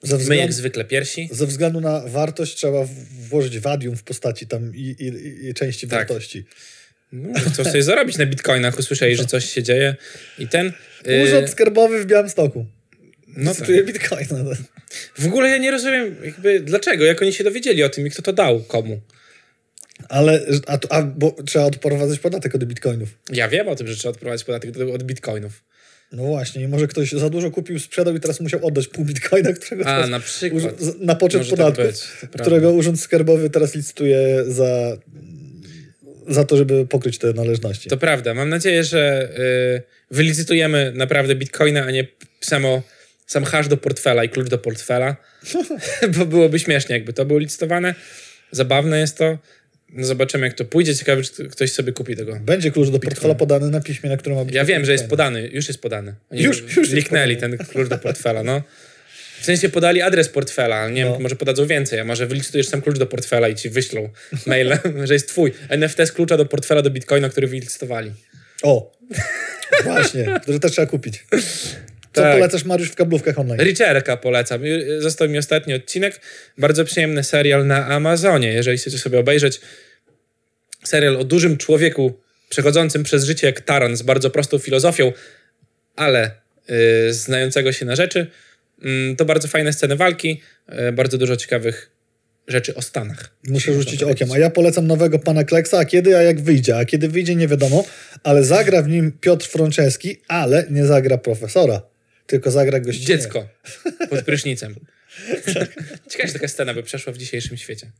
ze, my względu, jak zwykle piersi. ze względu na wartość trzeba włożyć wadium w postaci tam i, i, i części Tak. wartości. No, chcą sobie zarobić na bitcoinach, usłyszeli, że coś się dzieje i ten... y, Urząd Skarbowy w Białymstoku. no tak. Bitcoina. W ogóle ja nie rozumiem jakby dlaczego, jak oni się dowiedzieli o tym i kto to dał, komu. Ale a, a, bo trzeba odprowadzać podatek od bitcoinów. Ja wiem o tym, że trzeba odprowadzić podatek od bitcoinów. No właśnie, i może ktoś za dużo kupił, sprzedał i teraz musiał oddać pół bitcoina, którego A, na przykład. na poczet tak to prawda. którego Urząd Skarbowy teraz licytuje za, za to, żeby pokryć te należności. To prawda. Mam nadzieję, że y, wylicytujemy naprawdę bitcoina, a nie samo, sam hash do portfela i klucz do portfela. Bo byłoby śmiesznie, jakby to było licytowane. Zabawne jest to. No zobaczymy, jak to pójdzie. Ciekawe, czy ktoś sobie kupi tego. Będzie klucz do portfela podany na piśmie, na którym ma być Ja wiem, że jest podany. Już jest podany. Oni Już- już Liknęli podany. ten klucz do portfela, no. W sensie podali adres portfela, nie No. wiem, może podadzą więcej, a może wylicytujesz sam klucz do portfela i ci wyślą mailem, że jest twój. NFT z klucza do portfela do bitcoina, który wylicytowali. O, właśnie, który też trzeba kupić. Co Tak. polecasz, Mariusz, w kablówkach online? Richerka polecam. Został mi ostatni odcinek. Bardzo przyjemny serial na Amazonie, jeżeli chcecie sobie obejrzeć. Serial o dużym człowieku przechodzącym przez życie jak taran z bardzo prostą filozofią, ale y, znającego się na rzeczy. Mm, to bardzo fajne sceny walki, y, bardzo dużo ciekawych rzeczy o Stanach. Muszę rzucić okiem. A ja polecam nowego pana Kleksa. A kiedy, a jak wyjdzie? A kiedy wyjdzie, nie wiadomo. Ale zagra w nim Piotr Franceski, ale nie zagra profesora. Tylko zagra gościnę. Dziecko pod prysznicem. Ciekawe, że taka scena by przeszła w dzisiejszym świecie.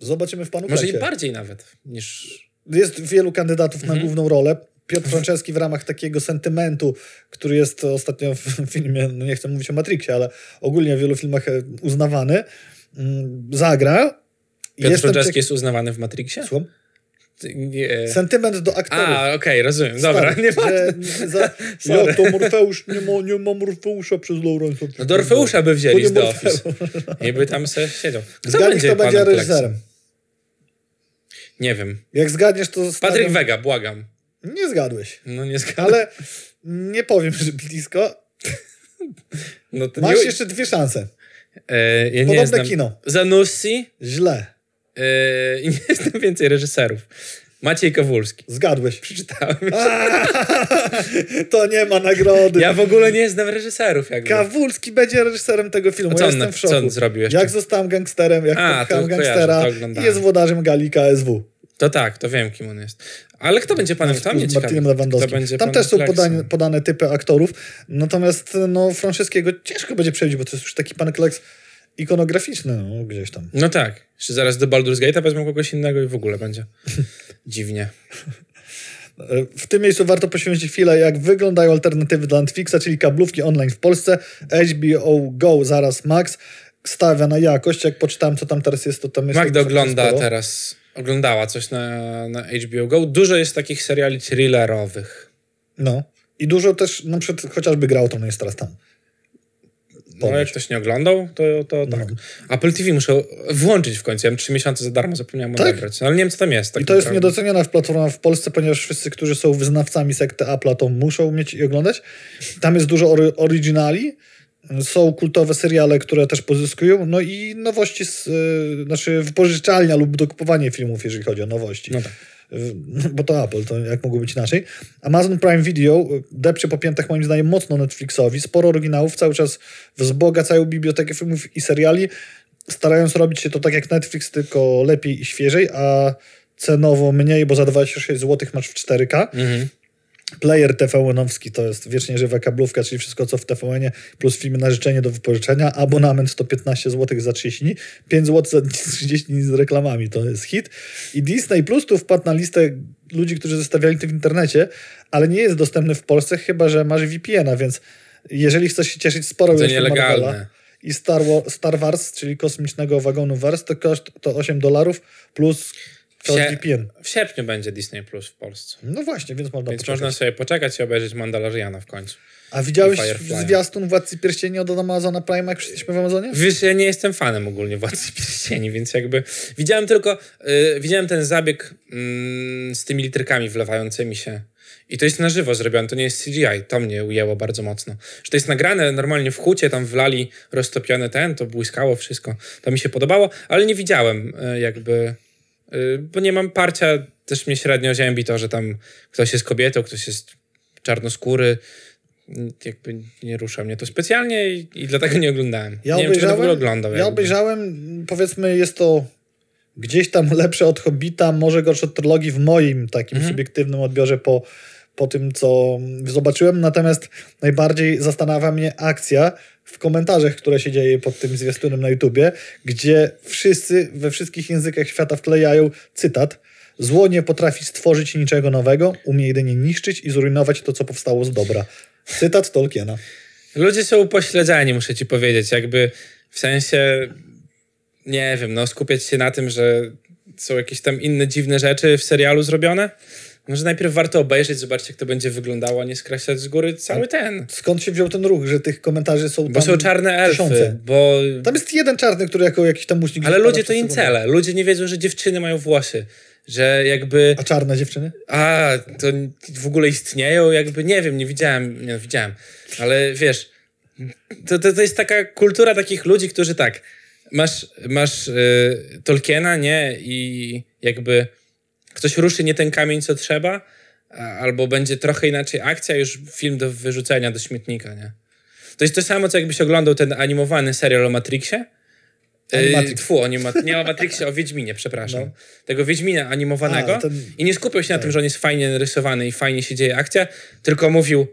Zobaczymy w panu Może i Kleksie. bardziej nawet niż Jest wielu kandydatów Mhm. na główną rolę. Piotr Franceski w ramach takiego sentymentu, który jest ostatnio w filmie, no nie chcę mówić o Matrixie, ale ogólnie w wielu filmach e, uznawany, mm, zagra. Piotr Jestem Franceski ciek- jest uznawany w Matrixie? Słucham? Nie. Sentyment do aktorów. A, okej, rozumiem. Dobra, Stary, nie że, za, ja to Morfeusz, nie ma, nie ma Morfeusza przez Laurensa. No do Orfeusza by wzięli z nie The. Office. I by tam se siedział. Kto Zgadnij, kto będzie reżyserem. Nie wiem. Jak zgadniesz, to Patryk Wega, błagam. Nie zgadłeś, No nie zgadzam. ale nie powiem, że blisko. No Masz nie, jeszcze dwie szanse. e, ja Podobne znam. kino. Zanussi Źle. e, i nie znam więcej reżyserów. Maciej Kowulski. Zgadłeś. Przeczytałem. to nie ma nagrody. Ja w ogóle nie znam reżyserów. Jakby. Kawulski będzie reżyserem tego filmu. A co ja on- jestem w co szoku. on zrobił jeszcze? Jak zostałem gangsterem, jak A, to kojarzę, gangstera to i jest włodarzem Gali KSW. To tak, to wiem, kim on jest. Ale kto będzie panem? Z ciekawi. Martinem Lewandowskim. będzie Tam też są podane, podane typy aktorów, natomiast no, Franceskiego ciężko będzie przebić, bo to jest już taki pan Kleks ikonograficzny no, gdzieś tam. No tak. Jeszcze zaraz do Baldur's Gate'a wezmą kogoś innego i w ogóle będzie dziwnie. W tym miejscu warto poświęcić chwilę, jak wyglądają alternatywy dla Netflixa, czyli kablówki online w Polsce. HBO Go, zaraz Max, stawia na jakość. Jak poczytałem, co tam teraz jest, to tam jest... Magda ogląda teraz, oglądała coś na, na HBO Go. Dużo jest takich seriali thrillerowych. No. I dużo też, na przykład chociażby Grał, to jest teraz tam. No, jak ktoś nie oglądał, to, to No. tak. Apple TV muszę włączyć w końcu. Ja mam trzy miesiące za darmo, zapomniałem Tak? odebrać. No, ale nie wiem, co tam jest. Tak I to jest naprawdę. niedoceniona w platforma w Polsce, ponieważ wszyscy, którzy są wyznawcami sekty Apple'a, to muszą mieć i oglądać. Tam jest dużo ory- originali, są kultowe seriale, które też pozyskują, no i nowości, z, y, znaczy wypożyczalnia lub dokupowanie filmów, jeżeli chodzi o nowości. No tak. Y, Bo to Apple, to jak mogło być inaczej. Amazon Prime Video y, depcze po piętach moim zdaniem mocno Netflixowi. Sporo oryginałów, cały czas wzbogacają bibliotekę filmów i seriali, starając robić się to tak jak Netflix, tylko lepiej i świeżej, a cenowo mniej, bo za 26 zł masz w 4K. Mhm. Player TVN-owski to jest wiecznie żywa kablówka, czyli wszystko co w TVN-ie, plus filmy na życzenie do wypożyczenia. Abonament to 15 zł za 30 dni, 5 zł za 30 dni z reklamami, to jest hit. I Disney Plus tu wpadł na listę ludzi, którzy zostawiali to w internecie, ale nie jest dostępny w Polsce, chyba że masz VPN-a, więc jeżeli chcesz się cieszyć sporo To nielegalne. i Star, War, Star Wars, czyli kosmicznego wagonu Wars, to koszt to 8 dolarów plus Sie- VPN. W sierpniu będzie Disney Plus w Polsce. No właśnie, więc można Więc poczekać. można sobie poczekać i obejrzeć Mandaloriana w końcu. A widziałeś zwiastun Władcy Pierścieni od Amazona Prime, jak jesteśmy w Amazonie? Wiesz, ja nie jestem fanem ogólnie Władcy Pierścieni, więc jakby widziałem tylko, y, widziałem ten zabieg mm, z tymi literkami wlewającymi się. I to jest na żywo zrobione, to nie jest CGI. To mnie ujęło bardzo mocno. Że to jest nagrane normalnie w hucie, tam wlali roztopiony ten, to błyskało wszystko. To mi się podobało, ale nie widziałem y, jakby, bo nie mam parcia, też mnie średnio ziębi to, że tam ktoś jest kobietą, ktoś jest czarnoskóry. Jakby nie rusza mnie to specjalnie i, i dlatego nie oglądałem. Ja nie wiem, czy w ogóle oglądał. ja jakby. obejrzałem, powiedzmy, jest to gdzieś tam lepsze od Hobbita, może gorsze od trylogii w moim takim Mhm. subiektywnym odbiorze po, po tym, co zobaczyłem. Natomiast najbardziej zastanawia mnie akcja w komentarzach, które się dzieje pod tym zwiastunem na YouTubie, gdzie wszyscy we wszystkich językach świata wklejają cytat Zło nie potrafi stworzyć niczego nowego, umie jedynie niszczyć i zrujnować to, co powstało z dobra. Cytat Tolkiena. Ludzie są upośledzeni, muszę ci powiedzieć. Jakby w sensie, nie wiem, no skupiać się na tym, że są jakieś tam inne dziwne rzeczy w serialu zrobione. Może najpierw warto obejrzeć, zobaczyć jak to będzie wyglądało, a nie skreślać z góry cały ten. Skąd się wziął ten ruch, że tych komentarzy są Bo są czarne elfy, tysiące? bo... Tam jest jeden czarny, który jako jakiś tam muśnik... Ale ludzie to incele. Ludzie nie wiedzą, że dziewczyny mają włosy. Że jakby... A czarne dziewczyny? A, to w ogóle istnieją? Jakby nie wiem, nie widziałem, nie widziałem. Ale wiesz, to, to, to jest taka kultura takich ludzi, którzy tak, masz, masz y, Tolkiena, nie? I jakby ktoś ruszy nie ten kamień, co trzeba, albo będzie trochę inaczej akcja, już film do wyrzucenia do śmietnika, nie? To jest to samo, co jakbyś oglądał ten animowany serial o Matrixie. Animatrix. Yy, Tfu, o nie, ma, nie o Matrixie, o Wiedźminie, przepraszam. No. Tego Wiedźmina animowanego. A, ten- I nie skupiał się na tym, że on jest fajnie narysowany i fajnie się dzieje akcja, tylko mówił,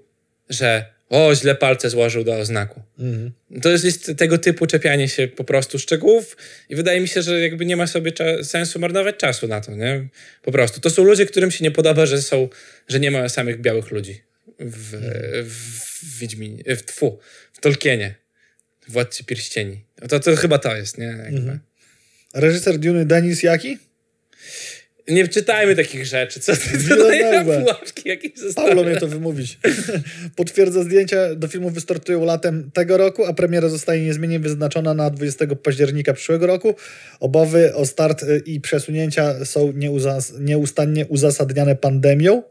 że o, źle palce złożył do oznaku. Mhm. To jest, jest tego typu czepianie się po prostu szczegółów i wydaje mi się, że jakby nie ma sobie sensu marnować czasu na to, nie? Po prostu. To są ludzie, którym się nie podoba, że są, że nie ma samych białych ludzi w, w Wiedźminie, w, tfu, w Tolkienie, w Władcy Pierścieni. To, to chyba to jest, nie? Jakby. Reżyser Duny Denis Jaki? Nie czytajmy takich rzeczy. Co ty tutaj pułapki jakieś Paulo mnie to wymówić. Potwierdza zdjęcia do filmu wystartują latem tego roku, a premiera zostaje niezmiennie wyznaczona na 20 października przyszłego roku. Obawy o start y, i przesunięcia są nieuzas- nieustannie uzasadniane pandemią.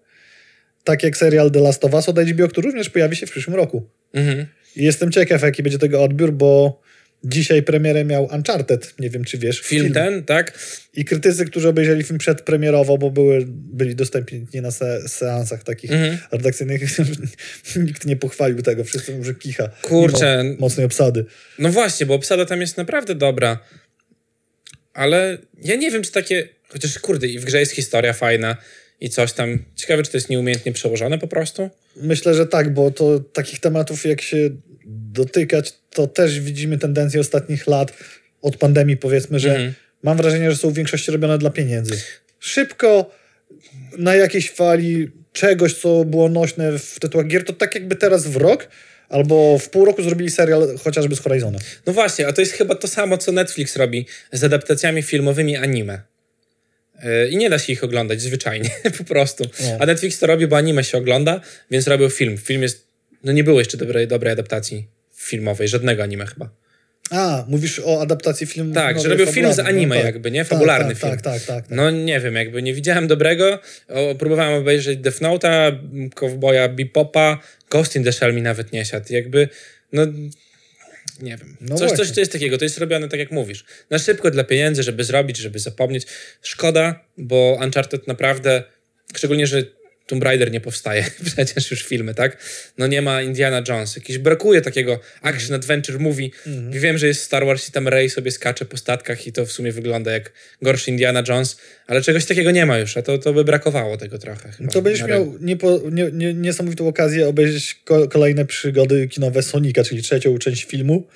Tak jak serial The Last of Us od HBO, który również pojawi się w przyszłym roku. Mhm. Jestem ciekaw, jaki będzie tego odbiór, bo dzisiaj premierę miał Uncharted. Nie wiem, czy wiesz. Film ten, tak? I krytycy, którzy obejrzeli film przedpremierowo, bo były, byli dostępni na se, seansach takich Mhm. redakcyjnych, nikt nie pochwalił tego. Wszyscy mówią, że kicha. Kurczę. Mocnej obsady. No właśnie, bo obsada tam jest naprawdę dobra. Ale ja nie wiem, czy takie. Chociaż kurde, i w grze jest historia fajna i coś tam. Ciekawe, czy to jest nieumiejętnie przełożone po prostu. Myślę, że tak, bo to takich tematów, jak się dotykać, to też widzimy tendencję ostatnich lat, od pandemii powiedzmy, że Mhm. mam wrażenie, że są w większości robione dla pieniędzy. Szybko, na jakiejś fali czegoś, co było nośne w tytułach gier, to tak jakby teraz w rok albo w pół roku zrobili serial chociażby z Horizona. No właśnie, a to jest chyba to samo, co Netflix robi z adaptacjami filmowymi anime. Yy, I nie da się ich oglądać zwyczajnie, po prostu. No. A Netflix to robi, bo anime się ogląda, więc robią film. Film jest. No nie było jeszcze dobrej, dobrej adaptacji filmowej, żadnego anime chyba. A, mówisz o adaptacji filmu. Tak, że robią film z fabularnej. anime tak. jakby, nie? Tak, Fabularny tak, film. Tak, tak, tak. tak. No nie wiem, jakby nie widziałem dobrego. O, próbowałem obejrzeć Death Note'a, Cowboya Bebopa, Ghost in the Shell mi nawet nie siadł. Jakby, no nie wiem. No coś, coś, co jest takiego, to jest robione tak jak mówisz. Na szybko dla pieniędzy, żeby zrobić, żeby zapomnieć. Szkoda, bo Uncharted naprawdę, szczególnie, że Tomb Raider nie powstaje przecież już filmy, tak? No nie ma Indiana Jones. Jakiś brakuje takiego action adventure movie. Mhm. Wiem, że jest Star Wars i tam Rey sobie skacze po statkach i to w sumie wygląda jak gorszy Indiana Jones, ale czegoś takiego nie ma już, a to, to by brakowało tego trochę. Chyba, To będziesz miał niepo, nie, nie, niesamowitą okazję obejrzeć ko- kolejne przygody kinowe Sonika, czyli trzecią część filmu,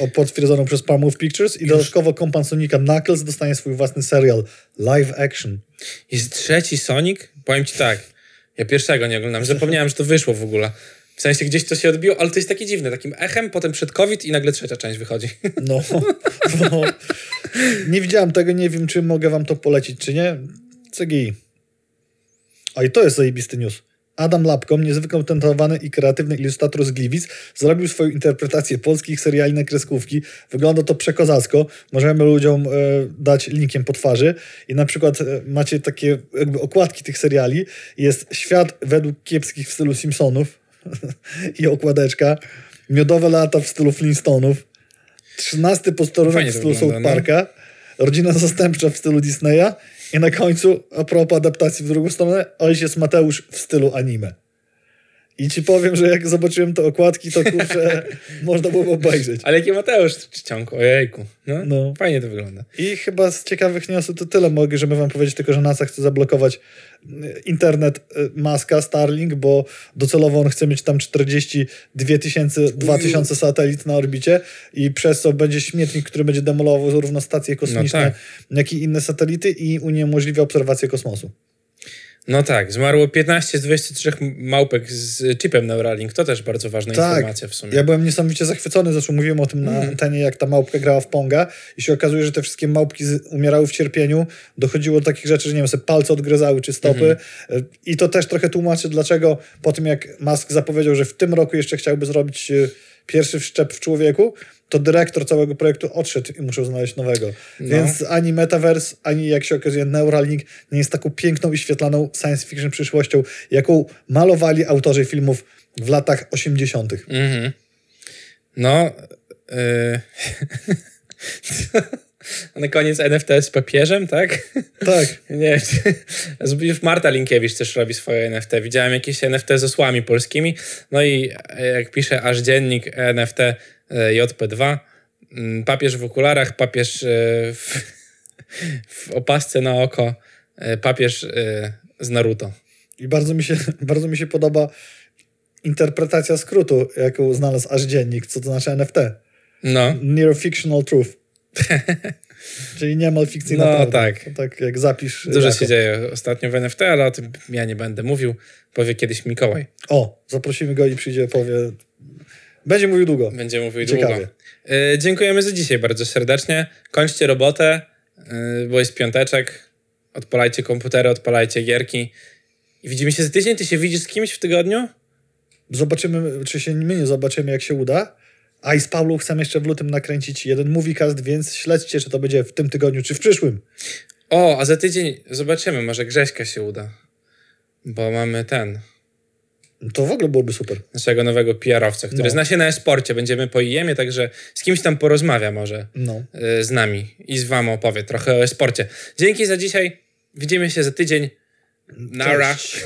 o- potwierdzoną przez Palmove Pictures i dodatkowo kompan Sonika Knuckles dostanie swój własny serial live action. Jest trzeci Sonic? Powiem ci tak, ja pierwszego nie oglądam, zapomniałem, że to wyszło w ogóle. W sensie gdzieś to się odbiło, ale to jest takie dziwne, takim echem, potem przed COVID i nagle trzecia część wychodzi. No, no. nie widziałem tego, nie wiem, czy mogę wam to polecić, czy nie. CGI. A i to jest zajebisty news. Adam Lapkom, niezwykle utalentowany i kreatywny ilustrator z Gliwic, zrobił swoją interpretację polskich seriali na kreskówki. Wygląda to przekozacko. Możemy ludziom e, dać linkiem po twarzy. I na przykład e, macie takie jakby okładki tych seriali. Jest świat według kiepskich w stylu Simpsonów i okładeczka. Miodowe lata w stylu Flintstoneów. Trzynasty posterunek w stylu South no. Parka. Rodzina zastępcza w stylu Disneya. I na końcu, a propos adaptacji w drugą stronę, ojciec Mateusz w stylu anime. I ci powiem, że jak zobaczyłem te okładki, to kurczę, można było obejrzeć. Ale jaki Mateusz czcionku, ojejku. No, No. Fajnie to wygląda. I chyba z ciekawych newsów to tyle mogę, żeby wam powiedzieć, tylko że NASA chce zablokować y, internet y, maska Starlink, bo docelowo on chce mieć tam 42 tysięcy, 2 tysiące satelit na orbicie i przez co będzie śmietnik, który będzie demolował zarówno stacje kosmiczne, tak. jak i inne satelity i uniemożliwia obserwację kosmosu. No tak, zmarło 15 z 23 małpek z chipem Neuralink. To też bardzo ważna Tak. informacja w sumie. Ja byłem niesamowicie zachwycony, zresztą mówiłem o tym na antenie, jak ta małpka grała w Ponga i się okazuje, że te wszystkie małpki umierały w cierpieniu. Dochodziło do takich rzeczy, że nie wiem, sobie palce odgryzały czy stopy. I to też trochę tłumaczy, dlaczego po tym jak Musk zapowiedział, że w tym roku jeszcze chciałby zrobić e, pierwszy wszczep w człowieku, to dyrektor całego projektu odszedł i muszą znaleźć nowego. Więc ani Metaverse, ani jak się okazuje Neuralink nie jest taką piękną i świetlaną science fiction przyszłością, jaką malowali autorzy filmów w latach 80. Mhm. No. Yy... na koniec NFT z papieżem, tak? Tak. Nie, już Marta Linkiewicz też robi swoje NFT. Widziałem jakieś NFT z osłami polskimi. No i e, jak pisze aż dziennik NFT e, JP2, mm, papież w okularach, papież e, w, w opasce na oko, papież z Naruto. I bardzo mi się, bardzo mi się podoba interpretacja skrótu, jaką znalazł aż dziennik, co to znaczy NFT. No, Near fictional truth. Czyli niemal fikcyjna No, prawda. tak. To tak jak zapisz. dużo jako. się dzieje ostatnio w NFT, ale o tym ja nie będę mówił. Powie kiedyś Mikołaj. O, zaprosimy go i przyjdzie, powie. Będzie mówił długo. Będzie mówił Ciekawie. długo. E, dziękujemy za dzisiaj bardzo serdecznie. Kończcie robotę, e, bo jest piąteczek. Odpalajcie komputery, odpalajcie gierki. I widzimy się za tydzień. Ty się widzisz z kimś w tygodniu? Zobaczymy, czy się my nie zobaczymy, jak się uda. A i z Paulą chcemy jeszcze w lutym nakręcić jeden moviecast, więc śledźcie, czy to będzie w tym tygodniu, czy w przyszłym. O, a za tydzień zobaczymy. Może Grześka się uda. Bo mamy ten, To w ogóle byłoby super. naszego nowego PR-owca, który No. zna się na e-sporcie. Będziemy po IEM-ie, także z kimś tam porozmawia może No. e, z nami i z wam opowie trochę o e-sporcie. Dzięki za dzisiaj. Widzimy się za tydzień. Nara. Cześć.